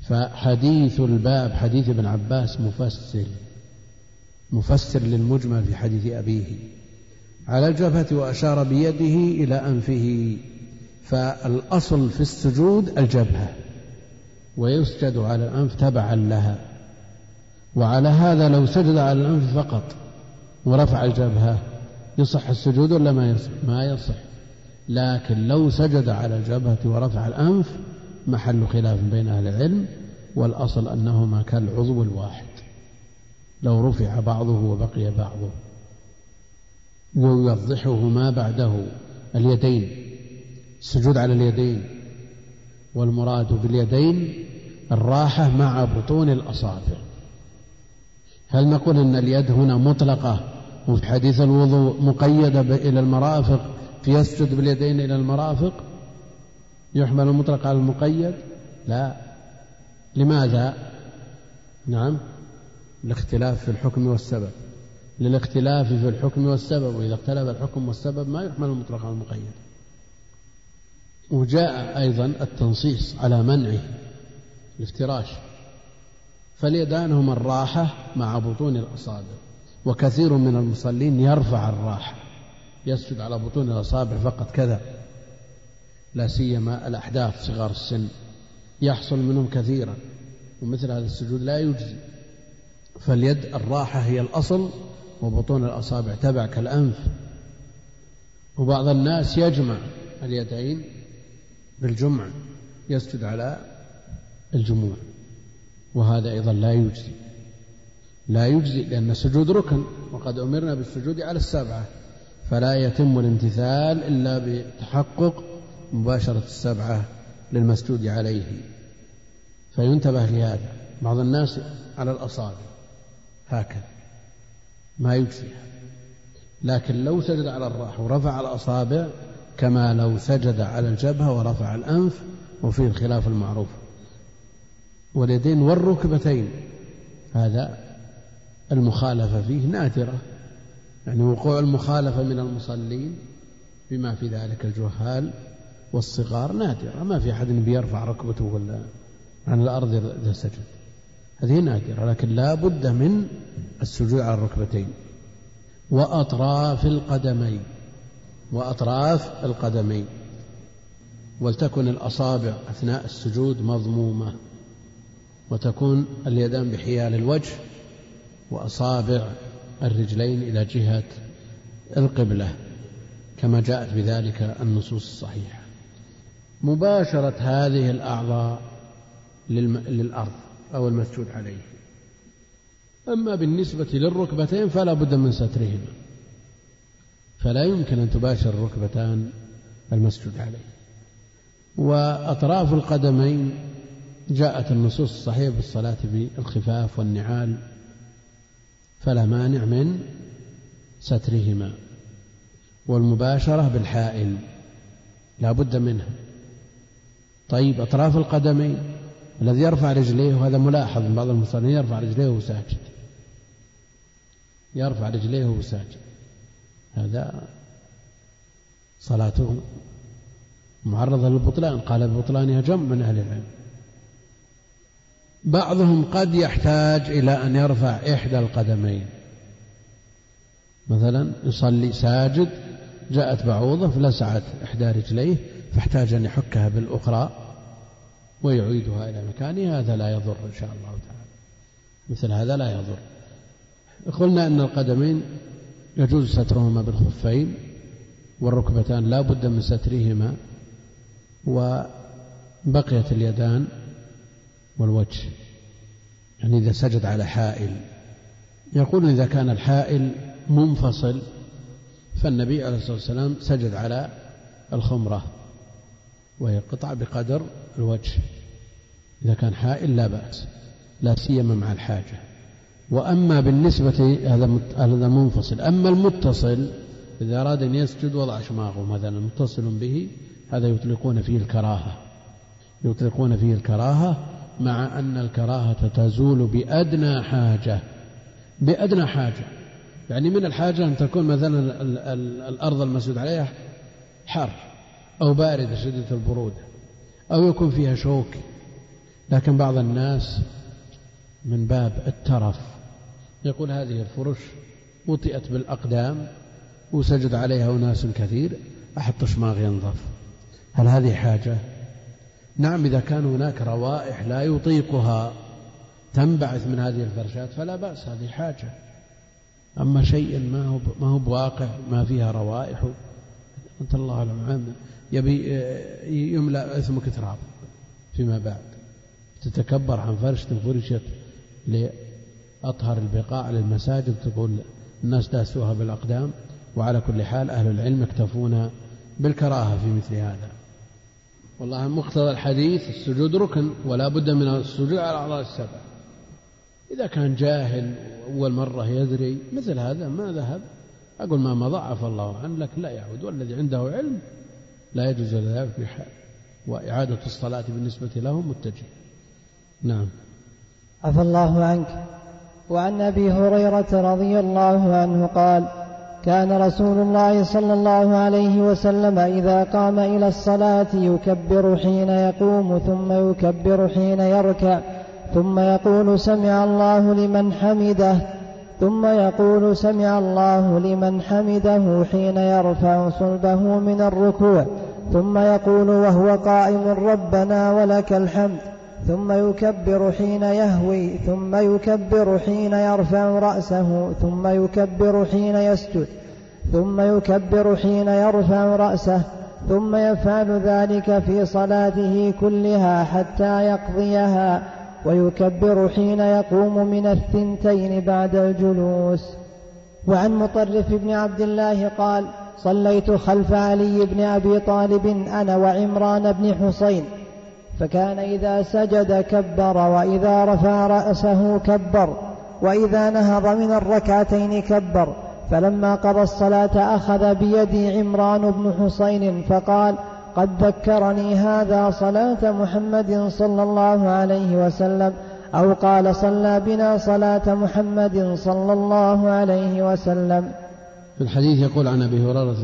فحديث الباب حديث ابن عباس مفسر مفسر للمجمل في حديث أبيه على الجبهة وأشار بيده إلى أنفه فالأصل في السجود الجبهة ويسجد على الأنف تبعا لها وعلى هذا لو سجد على الأنف فقط. ورفع الجبهة يصح السجود ولا ما يصح؟ ما يصح. لكن لو سجد على الجبهة ورفع الأنف محل خلاف بين أهل العلم والأصل أنهما كالعضو الواحد. لو رفع بعضه وبقي بعضه. ويوضحه ما بعده. اليدين. السجود على اليدين. والمراد باليدين الراحة مع بطون الأصابع. هل نقول أن اليد هنا مطلقة وفي حديث الوضوء مقيدة إلى المرافق فيسجد باليدين إلى المرافق يحمل المطلق على المقيد؟ لا. لماذا؟ نعم. الاختلاف في الحكم والسبب. للاختلاف في الحكم والسبب وإذا اختلف الحكم والسبب ما يحمل المطلق على المقيد. وجاء أيضا التنصيص على منعه الافتراش. فاليدان هما الراحة مع بطون الأصابع. وكثير من المصلين يرفع الراحة يسجد على بطون الأصابع فقط كذا لا سيما الأحداث صغار السن يحصل منهم كثيرا ومثل هذا السجود لا يجزي. فاليد الراحة هي الأصل وبطون الأصابع تبع كالأنف. وبعض الناس يجمع اليدين بالجمع يسجد على الجموع وهذا أيضا لا يجزي. لا يجزي لأن السجود ركن وقد أمرنا بالسجود على السبعة. فلا يتم الامتثال إلا بتحقق مباشرة السبعة للمسجود عليه. فينتبه لهذا بعض الناس على الأصابع. هكذا. ما يجزي. لكن لو سجد على الراح ورفع الأصابع كما لو سجد على الجبهة ورفع الأنف وفيه الخلاف المعروف. واليدين والركبتين. هذا المخالفة فيه نادرة. يعني وقوع المخالفة من المصلين بما في ذلك الجهال والصغار نادرة. ما في أحد بيرفع ركبته ولا عن الأرض إذا سجد. هذه نادرة لكن لا بد من السجود على الركبتين. وأطراف القدمين وأطراف القدمين. ولتكن الأصابع أثناء السجود مضمومة وتكون اليدان بحيال الوجه وأصابع الرجلين إلى جهة القبلة كما جاءت بذلك النصوص الصحيحة. مباشرة هذه الأعضاء للأرض أو المسجود عليه. أما بالنسبة للركبتين فلا بد من سترهما. فلا يمكن أن تباشر الركبتان المسجود عليه. وأطراف القدمين جاءت النصوص الصحيحة بالصلاة بالخفاف والنعال فلا مانع من سترهما والمباشرة بالحائل لا بد منها. طيب أطراف القدمين الذي يرفع رجليه وهذا ملاحظ من بعض المصلين يرفع رجليه وهو ساجد. يرفع رجليه وهو ساجد. هذا صلاته معرضة للبطلان. قال ببطلانها جم من أهل العلم؟ بعضهم قد يحتاج إلى أن يرفع إحدى القدمين. مثلا يصلي ساجد جاءت بعوضة فلسعت إحدى رجليه فاحتاج أن يحكها بالأخرى ويعيدها إلى مكانها هذا لا يضر إن شاء الله تعالى. مثل هذا لا يضر. قلنا أن القدمين يجوز سترهما بالخفين والركبتان لا بد من سترهما وبقيت اليدان والوجه. يعني إذا سجد على حائل. يقول إذا كان الحائل منفصل فالنبي عليه الصلاة والسلام سجد على الخمرة وهي قطعة بقدر الوجه. إذا كان حائل لا بأس لا سيما مع الحاجة. وأما بالنسبة هذا هذا منفصل أما المتصل إذا أراد أن يسجد وضع شماغه مثلا متصل به هذا يطلقون فيه الكراهة. يطلقون فيه الكراهة مع أن الكراهة تزول بأدنى حاجة بأدنى حاجة. يعني من الحاجة أن تكون مثلا الأرض المسجود عليها حر أو باردة شديدة البرودة أو يكون فيها شوك. لكن بعض الناس من باب الترف يقول هذه الفرش وطئت بالأقدام وسجد عليها أناس كثير أحط شماغ ينظف. هل هذه حاجة؟ نعم إذا كان هناك روائح لا يطيقها تنبعث من هذه الفرشات فلا بأس هذه حاجة. أما شيء ما هو ما هو بواقع ما فيها روائح أنت الله أعلم يبي يملأ اسمك تراب فيما بعد. تتكبر عن فرشة فرشت لأطهر البقاع للمساجد تقول الناس داسوها بالأقدام وعلى كل حال أهل العلم يكتفون بالكراهة في مثل هذا. والله مقتضى الحديث السجود ركن ولا بد من السجود على الأعضاء السبع. إذا كان جاهل أول مرة يدري مثل هذا ما ذهب؟ أقول ما مضى عفى الله عنه لكن لا يعود. والذي عنده علم لا يجوز ذلك بحال وإعادة الصلاة بالنسبة له متجه. نعم. عفى الله عنك. وعن أبي هريرة رضي الله عنه قال كان رسول الله صلى الله عليه وسلم إذا قام إلى الصلاة يكبر حين يقوم ثم يكبر حين يركع ثم يقول سمع الله لمن حمده ثم يقول سمع الله لمن حمده حين يرفع صلبه من الركوع ثم يقول وهو قائم ربنا ولك الحمد. ثم يكبر حين يهوي ثم يكبر حين يرفع رأسه ثم يكبر حين يسجد ثم يكبر حين يرفع رأسه ثم يفعل ذلك في صلاته كلها حتى يقضيها ويكبر حين يقوم من الثنتين بعد الجلوس. وعن مطرف بن عبد الله قال صليت خلف علي بن أبي طالب أنا وعمران بن حسين فكان إذا سجد كبر وإذا رفع رأسه كبر وإذا نهض من الركعتين كبر. فلما قضى الصلاة أخذ بيدي عمران بن حسين فقال قد ذكرني هذا صلاة محمد صلى الله عليه وسلم. أو قال صلى بنا صلاة محمد صلى الله عليه وسلم. في الحديث يقول عن أبي هريرة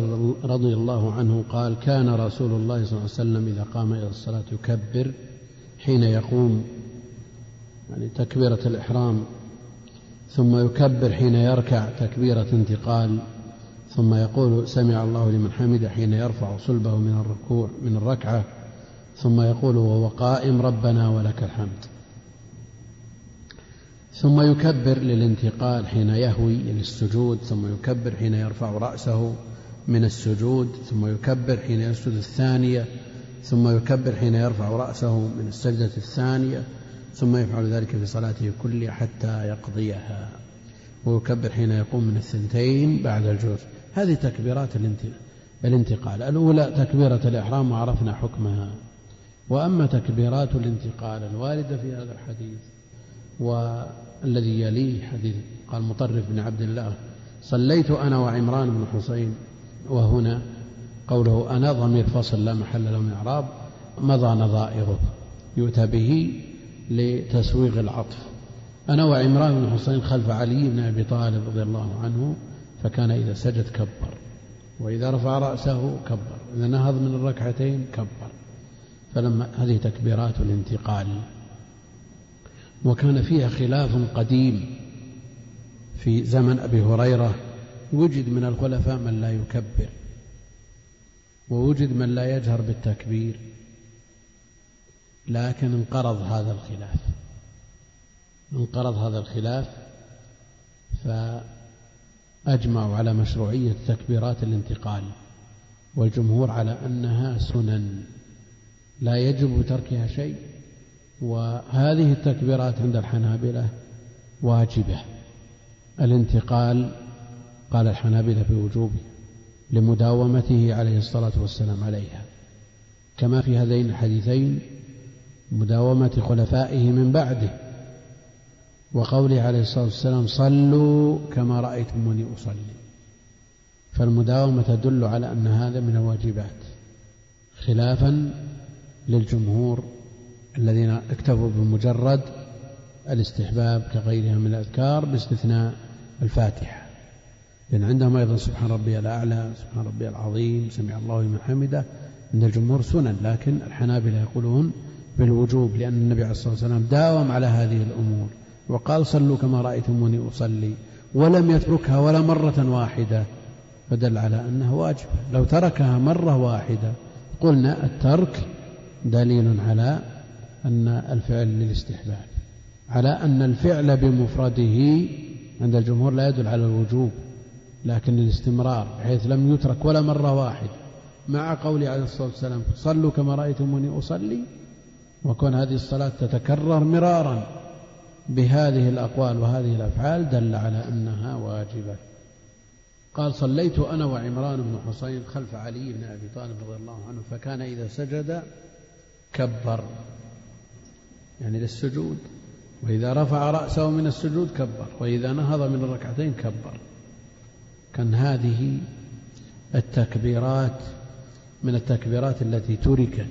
رضي الله عنه قال كان رسول الله صلى الله عليه وسلم إذا قام إلى الصلاة يكبر حين يقوم يعني تكبيرة الإحرام ثم يكبر حين يركع تكبيرة انتقال ثم يقول سمع الله لمن حمده حين يرفع صلبه من الركوع من الركعة ثم يقول وهو قائم ربنا ولك الحمد. ثم يكبر للانتقال حين يهوي للسجود ثم يكبر حين يرفع رأسه من السجود ثم يكبر حين يسجد الثانية ثم يكبر حين يرفع رأسه من السجدة الثانية ثم يفعل ذلك في صلاته كلها حتى يقضيها. ويكبر حين يقوم من الثنتين بعد الجلوس. هذه تكبيرات الانتقال. الأولى تكبيرة الإحرام وعرفنا حكمها. وأما تكبيرات الانتقال الواردة في هذا الحديث والذي يليه حديث قال مطرف بن عبد الله صليت أنا وعمران بن حسين وهنا قوله أنا ضمير فصل لا محل له من إعراب مضى نظائره يؤتى به لتسويغ العطف. أنا وعمران بن حسين خلف علي بن أبي طالب رضي الله عنه فكان إذا سجد كبر وإذا رفع رأسه كبر إذا نهض من الركعتين كبر. فلما هذه تكبيرات الانتقال. وكان فيها خلاف قديم في زمن أبي هريرة. وجد من الخلفاء من لا يكبر ووجد من لا يجهر بالتكبير لكن انقرض هذا الخلاف. انقرض هذا الخلاف فأجمعوا على مشروعية تكبيرات الانتقال والجمهور على أنها سنن لا يجب تركها شيء. وهذه التكبيرات عند الحنابلة واجبة. الانتقال قال الحنابلة بوجوبه لمداومته عليه الصلاة والسلام عليها. كما في هذين الحديثين مداومة خلفائه من بعده. وقوله عليه الصلاة والسلام صلوا كما رأيتموني أصلي. فالمداومة تدل على أن هذا من الواجبات خلافا للجمهور الذين اكتفوا بمجرد الاستحباب كغيرها من الأذكار باستثناء الفاتحة. لأن عندهم أيضا سبحان ربي الأعلى سبحان ربي العظيم سمع الله لمن حمده. عند الجمهور سنن لكن الحنابلة يقولون بالوجوب لأن النبي عليه الصلاة والسلام داوم على هذه الأمور وقال صلوا كما رأيتموني أصلي ولم يتركها ولا مرة واحدة. فدل على أنها واجبة. لو تركها مرة واحدة قلنا الترك دليل على أن الفعل للاستحباب على أن الفعل بمفرده عند الجمهور لا يدل على الوجوب لكن الاستمرار بحيث لم يترك ولا مرة واحدة مع قوله عليه الصلاة والسلام صلوا كما رأيتموني أصلي وكون هذه الصلاة تتكرر مرارا بهذه الأقوال وهذه الأفعال دل على أنها واجبة. قال صليت أنا وعمران بن حسين خلف علي بن أبي طالب رضي الله عنه فكان إذا سجد كبر. يعني للسجود وإذا رفع رأسه من السجود كبر وإذا نهض من الركعتين كبر. كان هذه التكبيرات من التكبيرات التي تركت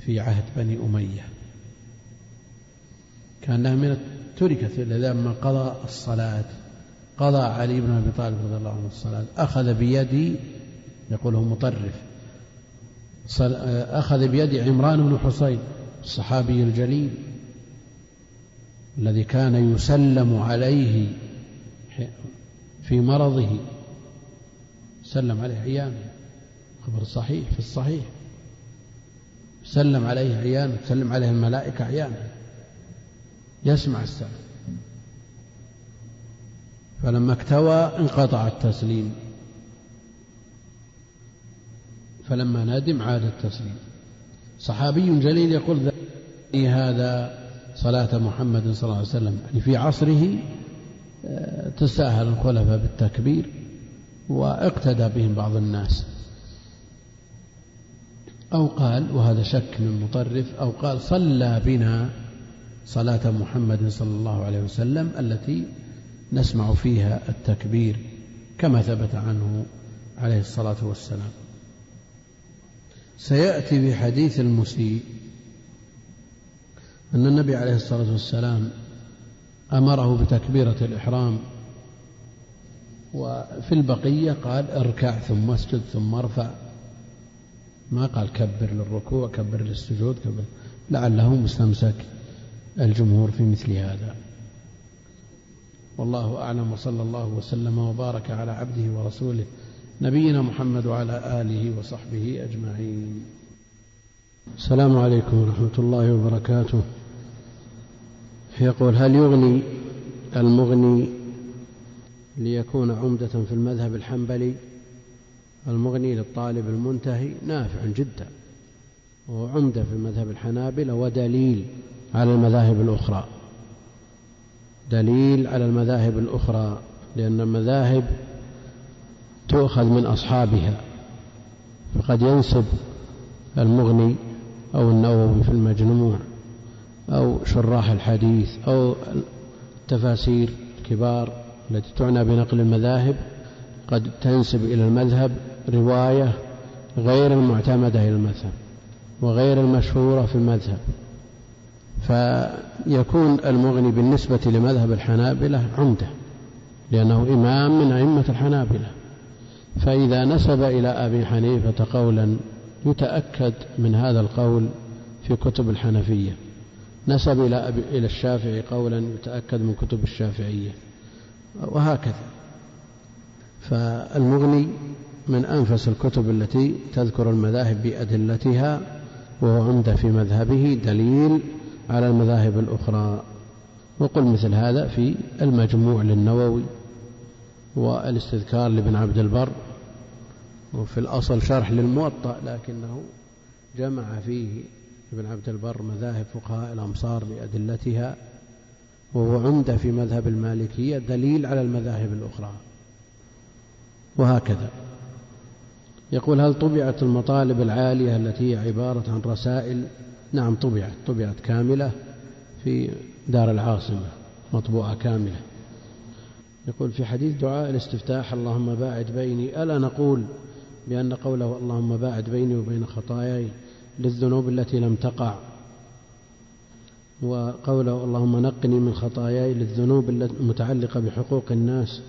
في عهد بني أمية. كأنها من تركت لما قضى الصلاة. قضى علي بن أبي طالب رضي الله عنه الصلاة. أخذ بيدي يقوله مطرف أخذ بيد عمران بن حصين. الصحابي الجليل الذي كان يسلم عليه في مرضه سلم عليه عيانه خبر صحيح في الصحيح سلم عليه عيانه تسلم عليه الملائكة عيانه يسمع السلام. فلما اكتوى انقطع التسليم فلما ندم عاد التسليم. صحابي جليل يقول هذا صلاة محمد صلى الله عليه وسلم. يعني في عصره آه، تساهل الخلفاء بالتكبير واقتدى بهم بعض الناس. أو قال وهذا شك من مطرف أو قال صلى بنا صلاة محمد صلى الله عليه وسلم التي نسمع فيها التكبير كما ثبت عنه عليه الصلاة والسلام. سيأتي في حديث المسيء. أن النبي عليه الصلاة والسلام أمره بتكبيرة الإحرام وفي البقية قال اركع ثم اسجد ثم ارفع. ما قال كبر للركوع كبر للسجود كبر. لعله مستمسك الجمهور في مثل هذا. والله أعلم وصلى الله وسلم وبارك على عبده ورسوله. نبينا محمد وعلى آله وصحبه أجمعين. السلام عليكم ورحمة الله وبركاته. يقول هل يغني المغني ليكون عمدة في المذهب الحنبلي؟ المغني للطالب المنتهي نافع جدا. وهو عمدة في مذهب الحنابلة ودليل على المذاهب الأخرى. دليل على المذاهب الأخرى لأن المذاهب تؤخذ من أصحابها فقد ينسب المغني أو النووي في المجموع أو شراح الحديث أو التفاسير الكبار التي تعنى بنقل المذاهب قد تنسب إلى المذهب رواية غير المعتمدة إلى المذهب وغير المشهورة في المذهب. فيكون المغني بالنسبة لمذهب الحنابلة عمدة لأنه إمام من أئمة الحنابلة. فإذا نسب إلى أبي حنيفة قولا يتأكد من هذا القول في كتب الحنفية. نسب إلى إلى الشافعي قولا يتأكد من كتب الشافعية وهكذا. فالمغني من أنفس الكتب التي تذكر المذاهب بأدلتها وهو عمدة في مذهبه دليل على المذاهب الأخرى. وقل مثل هذا في المجموع للنووي. والاستذكار لابن عبد البر وفي الأصل شرح للموطأ لكنه جمع فيه ابن عبد البر مذاهب فقهاء الأمصار بأدلتها وهو عمدة في مذهب المالكية دليل على المذاهب الأخرى. وهكذا. يقول هل طبعت المطالب العالية التي هي عبارة عن رسائل؟ نعم طبعت طبعت كاملة في دار العاصمة مطبوعة كاملة. يقول في حديث دعاء الاستفتاح اللهم باعد بيني. ألا نقول بأن قوله اللهم باعد بيني وبين خطاياي للذنوب التي لم تقع وقوله اللهم نقني من خطاياي للذنوب المتعلقة بحقوق الناس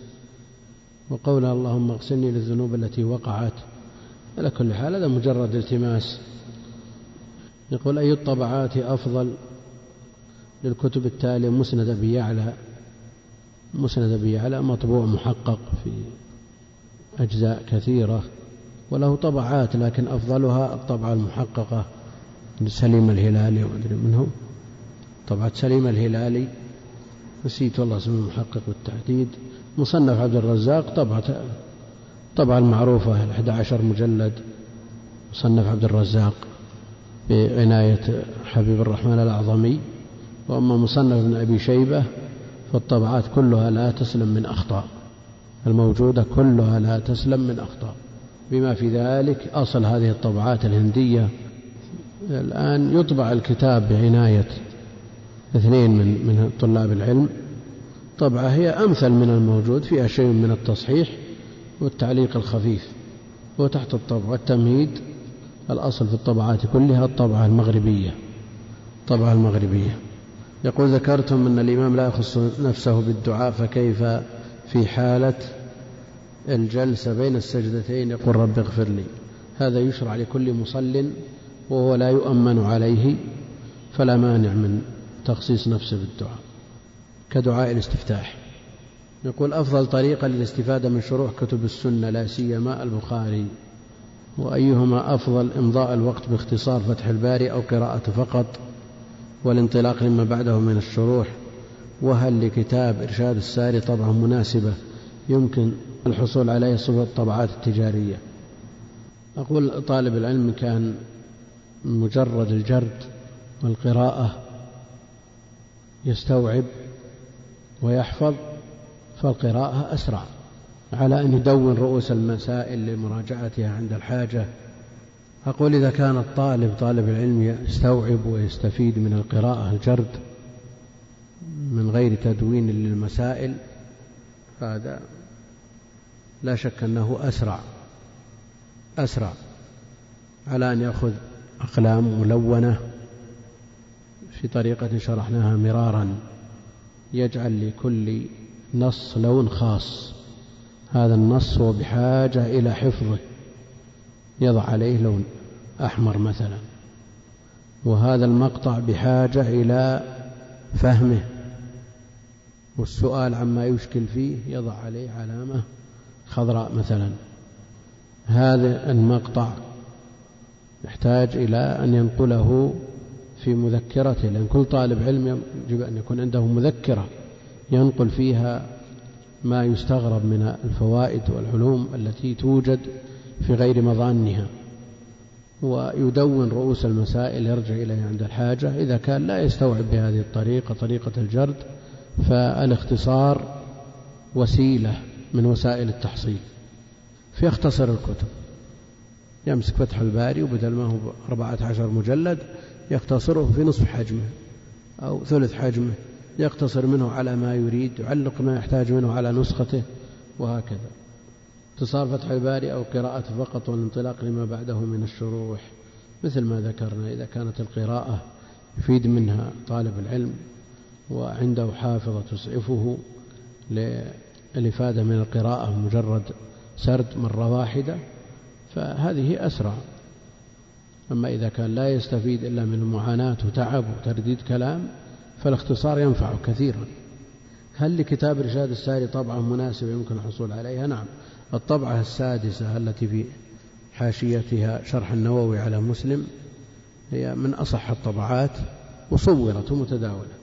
وقولها اللهم اغسلني للذنوب التي وقعت. على كل حال هذا مجرد التماس. يقول أي الطبعات أفضل؟ للكتب التالية مسند أبي يعلى. مسند أبي يعلى مطبوع محقق في أجزاء كثيرة وله طبعات لكن أفضلها الطبعة المحققة لسليم الهلالي وأدري منه. طبعة سليم الهلالي نسيت والله اسم المحقق بالتحديد. مصنف عبد الرزاق طبعة طبعة المعروفة الأحد عشر مجلد. مصنف عبد الرزاق بعناية حبيب الرحمن الأعظمي. وأما مصنف ابن أبي شيبة فالطبعات كلها لا تسلم من أخطاء. الموجودة كلها لا تسلم من أخطاء. بما في ذلك أصل هذه الطبعات الهندية الآن يطبع الكتاب بعناية اثنين من من طلاب العلم. طبعة هي أمثل من الموجود فيها شيء من التصحيح والتعليق الخفيف. وتحت الطبع والتمهيد الأصل في الطبعات كلها الطبعة المغربية. الطبعة المغربية. يقول ذكرتم أن الإمام لا يخص نفسه بالدعاء فكيف في حالة الجلسة بين السجدتين؟ يقول رب اغفر لي. هذا يشرع لكل مصل وهو لا يؤمن عليه فلا مانع من تخصيص نفسه بالدعاء كدعاء الاستفتاح. يقول أفضل طريقة للاستفادة من شروح كتب السنة لا سيما البخاري. وأيهما أفضل إمضاء الوقت باختصار فتح الباري أو قراءة فقط؟ والانطلاق لما بعده من الشروح وهل لكتاب إرشاد الساري طبعة مناسبة يمكن الحصول عليه صفة الطبعات التجارية؟ أقول طالب العلم كان مجرد الجرد والقراءة يستوعب ويحفظ فالقراءة أسرع على أن يدون رؤوس المسائل لمراجعتها عند الحاجة أقول إذا كان الطالب طالب العلم يستوعب ويستفيد من القراءة الجرد من غير تدوين للمسائل فهذا لا شك أنه أسرع أسرع. على أن يأخذ أقلام ملونة في طريقة شرحناها مرارا يجعل لكل نص لون خاص. هذا النص هو بحاجة إلى حفظه يضع عليه لون. أحمر مثلا. وهذا المقطع بحاجة إلى فهمه. والسؤال عما يشكل فيه يضع عليه علامة خضراء مثلا. هذا المقطع يحتاج إلى أن ينقله في مذكرته لأن كل طالب علم يجب أن يكون عنده مذكرة ينقل فيها ما يستغرب من الفوائد والعلوم التي توجد في غير مظانها. ويدون رؤوس المسائل يرجع إليها عند الحاجة. إذا كان لا يستوعب بهذه الطريقة طريقة الجرد فالاختصار وسيلة من وسائل التحصيل. فيختصر الكتب. يمسك فتح الباري وبدل ما هو أربعة عشر مجلد يختصره في نصف حجمه أو ثلث حجمه يقتصر منه على ما يريد يعلق ما يحتاج منه على نسخته وهكذا. اتصال فتح الباري أو قراءة فقط والانطلاق لما بعده من الشروح مثل ما ذكرنا إذا كانت القراءة يفيد منها طالب العلم وعنده حافظة تسعفه للإفادة من القراءة مجرد سرد مرة واحدة فهذه أسرع. أما إذا كان لا يستفيد إلا من المعاناة وتعب وترديد كلام فالاختصار ينفع كثيرا. هل لكتاب رشاد الساري طبعة مناسبة يمكن الحصول عليها؟ نعم. الطبعة السادسة التي في حاشيتها شرح النووي على مسلم هي من أصح الطبعات وصورت ومتداولة.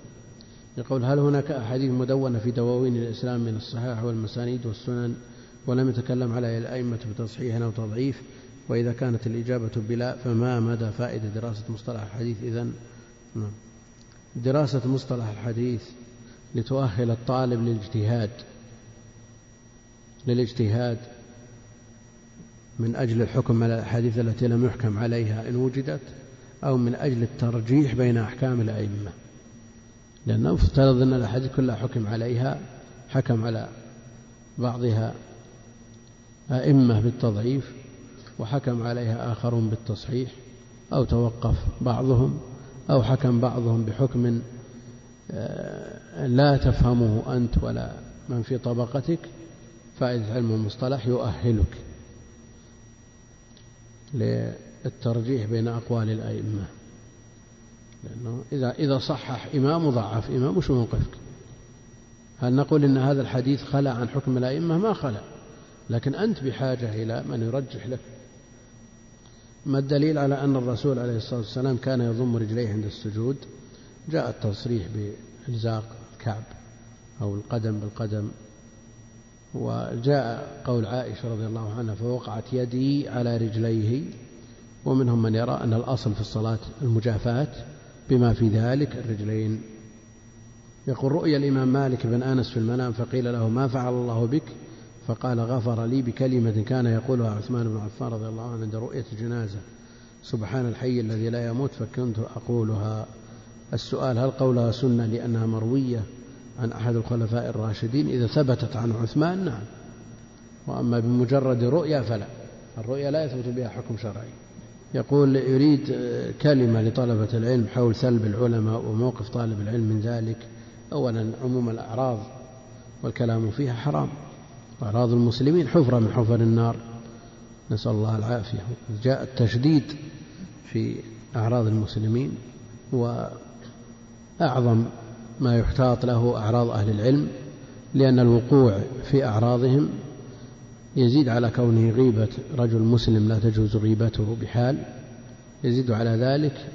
يقول هل هناك أحاديث مدونة في دواوين الإسلام من الصحاح والمسانيد والسنن ولم يتكلم على الأئمة بتصحيح أو تضعيف؟ وإذا كانت الإجابة بلا فما مدى فائدة دراسة مصطلح الحديث إذن؟ نعم. دراسة مصطلح الحديث لتؤهل الطالب للاجتهاد للاجتهاد من أجل الحكم على الأحاديث التي لم يحكم عليها إن وجدت أو من أجل الترجيح بين أحكام الأئمة. لأنه افترض أن الأحاديث كلها حكم عليها حكم على بعضها أئمة بالتضعيف وحكم عليها آخرون بالتصحيح أو توقف بعضهم أو حكم بعضهم بحكم آه، لا تفهمه أنت ولا من في طبقتك. فائدة علم المصطلح يؤهلك للترجيح بين أقوال الأئمة. لأنه إذا إذا صحح إمام وضعف إمام وش موقفك؟ هل نقول إن هذا الحديث خلى عن حكم الأئمة؟ ما خلى لكن أنت بحاجة إلى من يرجح لك. ما الدليل على أن الرسول عليه الصلاة والسلام كان يضم رجليه عند السجود؟ جاء التصريح بإلزاق الكعب أو القدم بالقدم. وجاء قول عائشة رضي الله عنها فوقعت يدي على رجليه ومنهم من يرى أن الأصل في الصلاة المجافاة بما في ذلك الرجلين. يقول رؤيا الإمام مالك بن أنس في المنام فقيل له ما فعل الله بك؟ فقال غفر لي بكلمة كان يقولها عثمان بن عفان رضي الله عنه عند رؤية الجنازة. سبحان الحي الذي لا يموت فكنت أقولها. السؤال هل قولها سنة لأنها مروية؟ عن أحد الخلفاء الراشدين إذا ثبتت عن عثمان نعم. وأما بمجرد رؤيا فلا. الرؤيا لا يثبت بها حكم شرعي. يقول يريد كلمة لطلبة العلم حول سلب العلماء وموقف طالب العلم من ذلك. أولا عموم الأعراض والكلام فيها حرام. وأعراض المسلمين حفرة من حفر النار. نسأل الله العافية. جاء التشديد في أعراض المسلمين وأعظم ما يحتاط له أعراض أهل العلم لأن الوقوع في أعراضهم يزيد على كونه غيبة رجل مسلم لا تجوز غيبته بحال يزيد على ذلك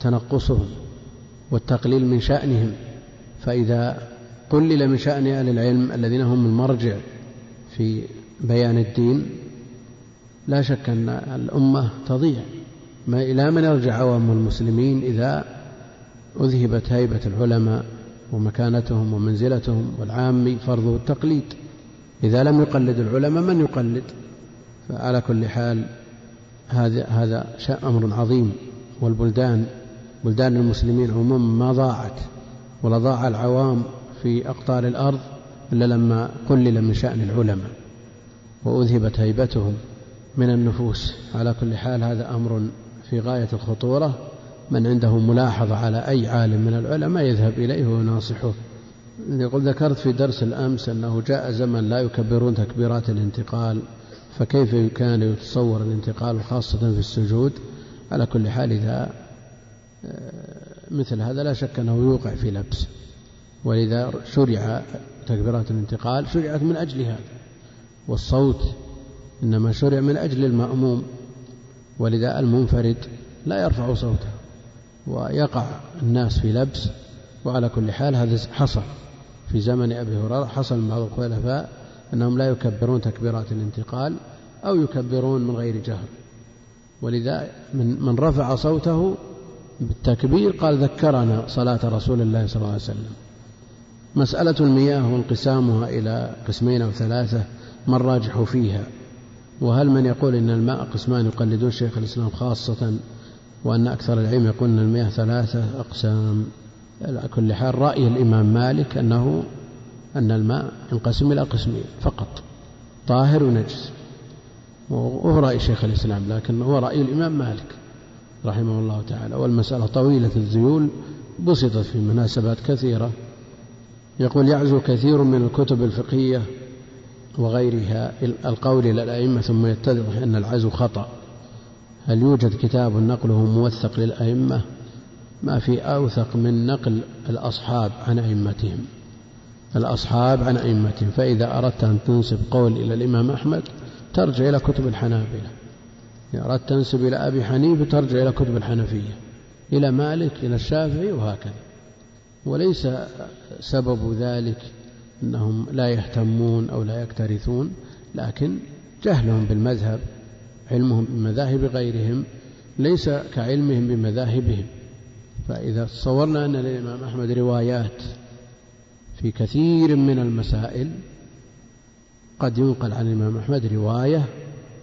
تنقصهم والتقليل من شأنهم. فإذا قلل من شأن أهل العلم الذين هم المرجع في بيان الدين لا شك أن الأمة تضيع. ما إلى من يرجع عوام المسلمين إذا أذهبت هيبة العلماء ومكانتهم ومنزلتهم والعام فرضه التقليد. إذا لم يقلد العلماء من يقلد؟ فعلى كل حال هذا هذا أمر عظيم والبلدان بلدان المسلمين عموما ما ضاعت ولا ضاع العوام في أقطار الأرض إلا لما قلل من شأن العلماء وأذهبت هيبتهم من النفوس. على كل حال هذا أمر في غاية الخطورة. من عنده ملاحظة على أي عالم من العلماء يذهب إليه ويناصحه يقول ذكرت في درس الأمس أنه جاء زمن لا يكبرون تكبيرات الانتقال فكيف كان يتصور الانتقال خاصة في السجود؟ على كل حال إذا آه، مثل هذا لا شك أنه يوقع في لبس. ولذا شرع تكبيرات الانتقال شرعت من أجل هذا. والصوت إنما شرع من أجل المأموم. ولذا المنفرد لا يرفع صوته. ويقع الناس في لبس وعلى كل حال هذا حصل. في زمن أبي هريرة حصل من بعض الخلفاء أنهم لا يكبرون تكبيرات الانتقال أو يكبرون من غير جهر. ولذا من, من رفع صوته بالتكبير قال ذكرنا صلاة رسول الله صلى الله عليه وسلم. مسألة المياه وانقسامها إلى قسمين أو ثلاثة ما الراجح فيها؟ وهل من يقول إن الماء قسمان يقلدون شيخ الإسلام خاصة وأن أكثر العلم يقول أن المياه ثلاثة أقسام. على كل حال رأي الإمام مالك أنه أن الماء ينقسم إلى قسمين فقط طاهر ونجس. وهو رأي شيخ الإسلام لكن هو رأي الإمام مالك رحمه الله تعالى. والمسألة طويلة الذيول بسطت في مناسبات كثيرة. يقول يعزو كثير من الكتب الفقهية وغيرها القول إلى الأئمة ثم يتضح أن العزو خطأ. هل يوجد كتاب نقله موثق للأئمة؟ ما في أوثق من نقل الأصحاب عن أئمتهم. الأصحاب عن أئمتهم. فإذا أردت أن تنسب قول إلى الإمام أحمد ترجع إلى كتب الحنابلة. إذا أردت تنسب إلى أبي حنيفة ترجع إلى كتب الحنفية. إلى مالك إلى الشافعي وهكذا. وليس سبب ذلك أنهم لا يهتمون أو لا يكترثون لكن جهلهم بالمذهب. علمهم بمذاهب غيرهم ليس كعلمهم بمذاهبهم. فإذا تصورنا أن للإمام أحمد روايات في كثير من المسائل قد ينقل عن الإمام أحمد رواية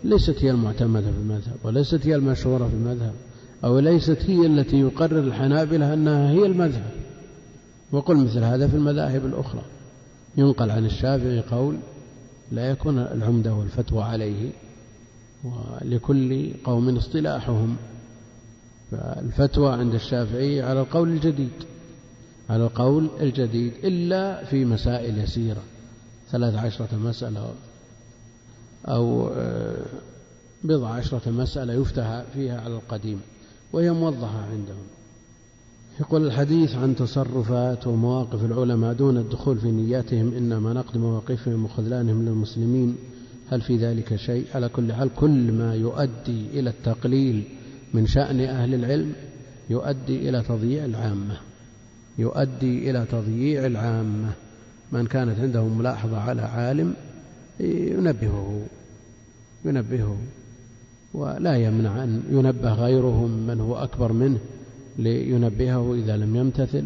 ليست هي المعتمدة في المذهب وليست هي المشهورة في المذهب أو ليست هي التي يقرر الحنابلة أنها هي المذهب. وقل مثل هذا في المذاهب الأخرى. ينقل عن الشافعي قول لا يكون العمدة والفتوى عليه ولكل قوم اصطلاحهم. فالفتوى عند الشافعي على القول الجديد على القول الجديد إلا في مسائل يسيرة ثلاث عشرة مسألة أو آه، بضع عشرة مسألة يفتح فيها على القديم وهي موضحة عندهم. يقول الحديث عن تصرفات ومواقف العلماء دون الدخول في نياتهم إنما نقد مواقفهم وخذلانهم للمسلمين. هل في ذلك شيء؟ على كل حال كل ما يؤدي إلى التقليل من شأن أهل العلم يؤدي إلى تضييع العامة. يؤدي إلى تضييع العامة. من كانت عنده ملاحظة على عالم ينبهه ينبهه. ولا يمنع أن ينبه غيرهم من هو أكبر منه لينبهه إذا لم يمتثل.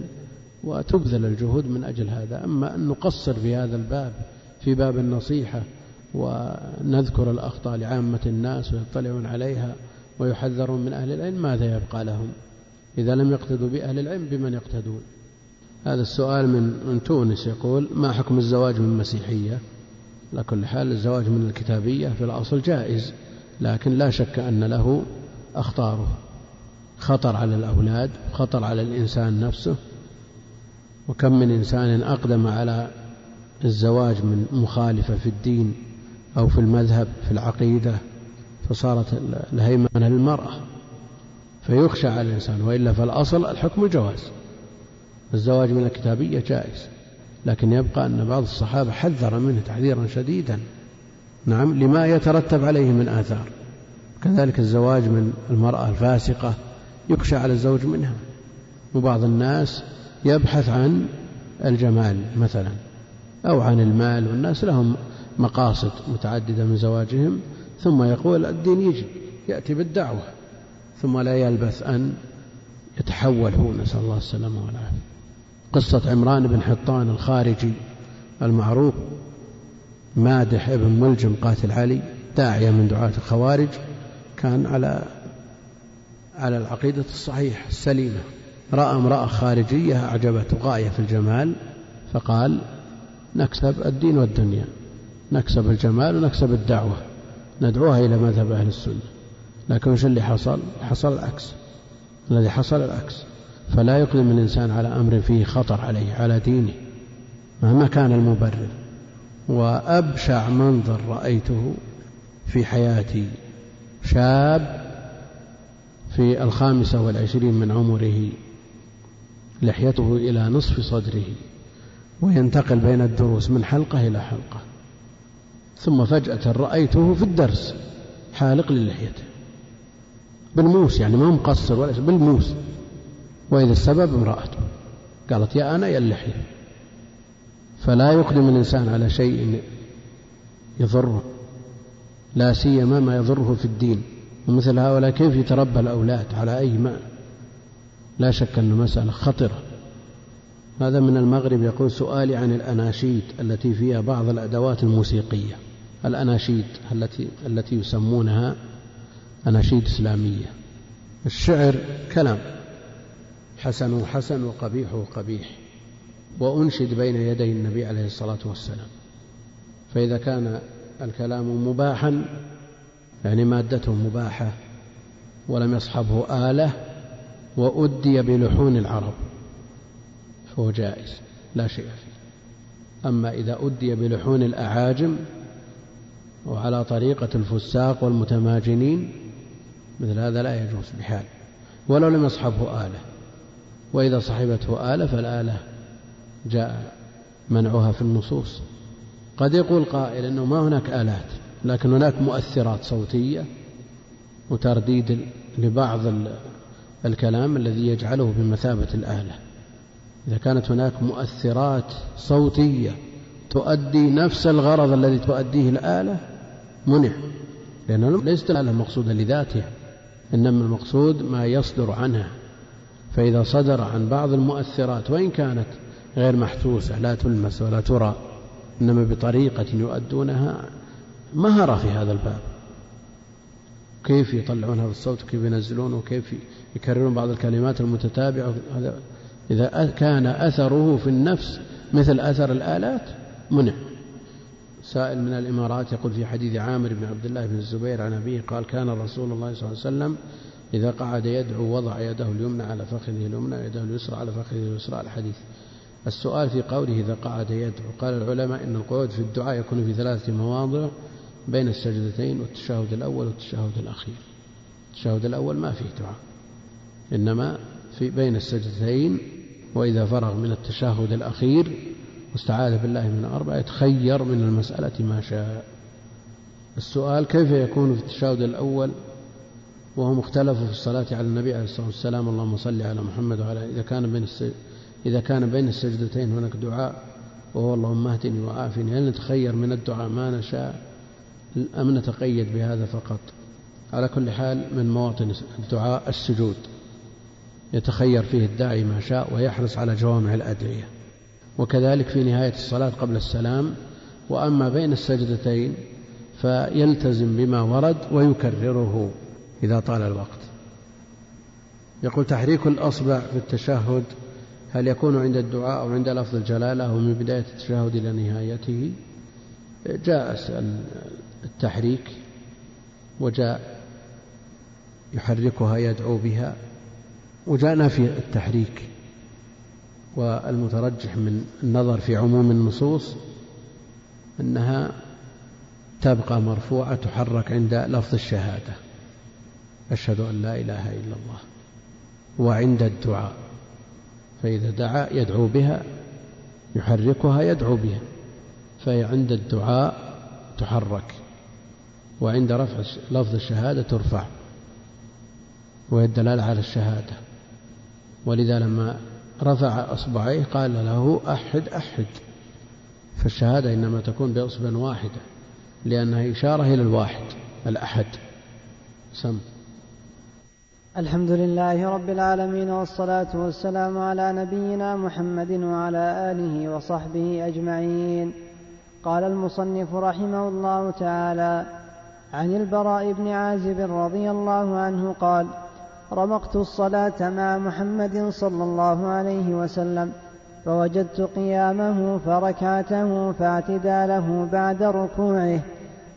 وتبذل الجهود من أجل هذا. أما أن نقصر في هذا الباب في باب النصيحة ونذكر الأخطاء لعامة الناس ويطلعون عليها ويحذرون من أهل العلم ماذا يبقى لهم؟ إذا لم يقتدوا بأهل العلم بمن يقتدون؟ هذا السؤال من من تونس يقول ما حكم الزواج من مسيحية؟ على كل حال الزواج من الكتابية في الأصل جائز لكن لا شك أن له أخطاره. خطر على الأولاد خطر على الإنسان نفسه. وكم من إنسان أقدم على الزواج من مخالفة في الدين أو في المذهب في العقيدة فصارت الهيمنة للمرأة فيخشى على الإنسان وإلا فالأصل الحكم الجواز الزواج من الكتابية جائز لكن يبقى أن بعض الصحابة حذر منه تحذيرا شديدا نعم لما يترتب عليه من آثار كذلك الزواج من المرأة الفاسقة يخشى على الزوج منها وبعض الناس يبحث عن الجمال مثلا أو عن المال والناس لهم مقاصد متعددة من زواجهم ثم يقول الدين يجي يأتي بالدعوة ثم لا يلبث أن يتحول هو نسأل الله السلامة والعافية. قصة عمران بن حطان الخارجي المعروف مادح ابن ملجم قاتل علي داعية من دعاة الخوارج كان على على العقيدة الصحيحة السليمة. رأى امرأة خارجية أعجبته غاية في الجمال فقال نكسب الدين والدنيا. نكسب الجمال ونكسب الدعوة. ندعوها إلى مذهب أهل السنة. لكن وش اللي حصل؟ حصل العكس. الذي حصل العكس. فلا يقدم الإنسان على أمر فيه خطر عليه على دينه مهما كان المبرر. وأبشع منظر رأيته في حياتي شاب في الخامسة والعشرين من عمره لحيته إلى نصف صدره وينتقل بين الدروس من حلقة إلى حلقة. ثم فجأة رأيته في الدرس حالق للحيته بالموس يعني ما هو مقصر ولا بالموس. وإذا السبب امرأته. قالت يا أنا يا اللحية. فلا يقدم الإنسان على شيء يضره لا سيما ما يضره في الدين. ومثل هؤلاء كيف يتربى الأولاد على أي معنى؟ لا شك أنه مسألة خطرة. هذا من المغرب يقول سؤالي عن الأناشيد التي فيها بعض الأدوات الموسيقية. الأناشيد التي التي يسمونها أناشيد إسلامية. الشعر كلام. حسن حسن وقبيح قبيح وأنشد بين يدي النبي عليه الصلاة والسلام. فإذا كان الكلام مباحا يعني مادته مباحة ولم يصحبه آلة وأدي بلحون العرب فهو جائز لا شيء فيه. أما إذا أدي بلحون الأعاجم وعلى طريقة الفساق والمتماجنين مثل هذا لا يجوز بحال. ولو لم يصحبه آلة. وإذا صحبته آلة فالآلة جاء منعها في النصوص. قد يقول قائل أنه ما هناك آلات لكن هناك مؤثرات صوتية وترديد لبعض الكلام الذي يجعله بمثابة الآلة. إذا كانت هناك مؤثرات صوتية تؤدي نفس الغرض الذي تؤديه الآلة منع لأنه ليست الآلة مقصودة لذاتها إنما المقصود ما يصدر عنها فإذا صدر عن بعض المؤثرات وإن كانت غير محسوسة لا تلمس ولا ترى إنما بطريقة يؤدونها مهرة في هذا الباب. كيف يطلعون هذا الصوت؟ كيف ينزلونه وكيف يكررون بعض الكلمات المتتابعة؟ هذا إذا كان أثره في النفس مثل أثر الآلات منع. سائل من الإمارات يقول في حديث عامر بن عبد الله بن الزبير عن أبيه قال كان رسول الله صلى الله عليه وسلم إذا قعد يدعو وضع يده اليمنى على فخذه اليمنى ويده اليسرى على فخذه اليسرى الحديث. السؤال في قوله إذا قعد يدعو قال العلماء إن القعود في الدعاء يكون في ثلاثة مواضع بين السجدتين والتشهد الأول والتشهد الأخير. التشهد الأول ما فيه دعاء إنما في بين السجدتين وإذا فرغ من التشهد الأخير واستعاذ بالله من أربعة يتخير من المسألة ما شاء. السؤال كيف يكون في التشهد الأول وهو مختلف في الصلاة على النبي عليه الصلاة والسلام؟ اللهم صل على محمد وعلى إذا كان بين إذا كان بين السجدتين هناك دعاء وهو اللهم اهدني وعافني. هل نتخير من الدعاء ما نشاء؟ أم نتقيد بهذا فقط؟ على كل حال من مواطن الدعاء السجود. يتخير فيه الداعي ما شاء ويحرص على جوامع الأدعية. وكذلك في نهاية الصلاة قبل السلام وأما بين السجدتين فيلتزم بما ورد ويكرره إذا طال الوقت. يقول تحريك الأصبع في التشهد هل يكون عند الدعاء أو عند لفظ الجلالة أو من بداية التشهد إلى نهايته؟ جاء التحريك وجاء يحركها يدعو بها وجاء نفي التحريك. والمترجح من النظر في عموم النصوص أنها تبقى مرفوعة تحرك عند لفظ الشهادة. أشهد أن لا إله إلا الله وعند الدعاء. فإذا دعا يدعو بها يحركها يدعو بها. فهي عند الدعاء تحرك وعند رفع لفظ الشهادة ترفع وهي الدلالة على الشهادة. ولذا لما رفع أصبعيه قال له أحد أحد. فالشهادة إنما تكون بإصبع واحدة لأنها إشارة إلى الواحد الأحد. سم. الحمد لله رب العالمين والصلاة والسلام على نبينا محمد وعلى آله وصحبه أجمعين. قال المصنف رحمه الله تعالى عن البراء بن عازب رضي الله عنه قال رمقت الصلاة مع محمد صلى الله عليه وسلم فوجدت قيامه فركعته فاعتداله بعد ركوعه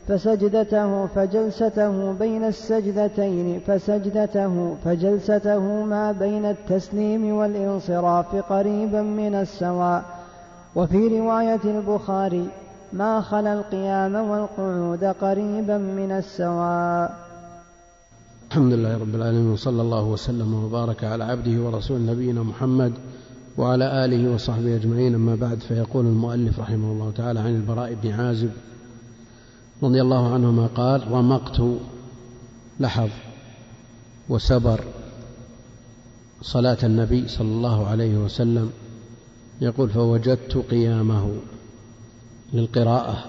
فسجدته فجلسته بين السجدتين فسجدته فجلسته ما بين التسليم والانصراف قريبا من السواء. وفي رواية البخاري ما خلا القيام والقعود قريبا من السواء. الحمد لله رب العالمين وصلى الله وسلم وبارك على عبده ورسول نبينا محمد وعلى آله وصحبه أجمعين. أما بعد فيقول المؤلف رحمه الله تعالى عن البراء بن عازب رضي الله عنهما قال رمقت لحظ وسبر صلاة النبي صلى الله عليه وسلم. يقول فوجدت قيامه للقراءة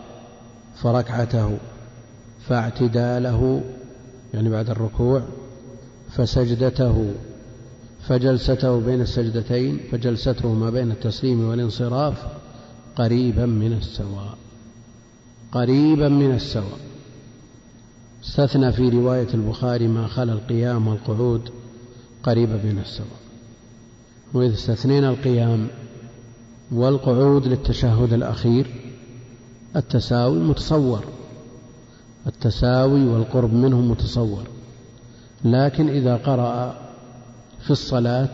فركعته فاعتداله يعني بعد الركوع فسجدته فجلسته بين السجدتين فجلسته ما بين التسليم والانصراف قريبا من السواء قريبا من السواء. استثنى في رواية البخاري ما خلا القيام والقعود قريبا من السواء. وإذا استثنينا القيام والقعود للتشهد الأخير التساوي متصور. التساوي والقرب منه متصور. لكن إذا قرأ في الصلاة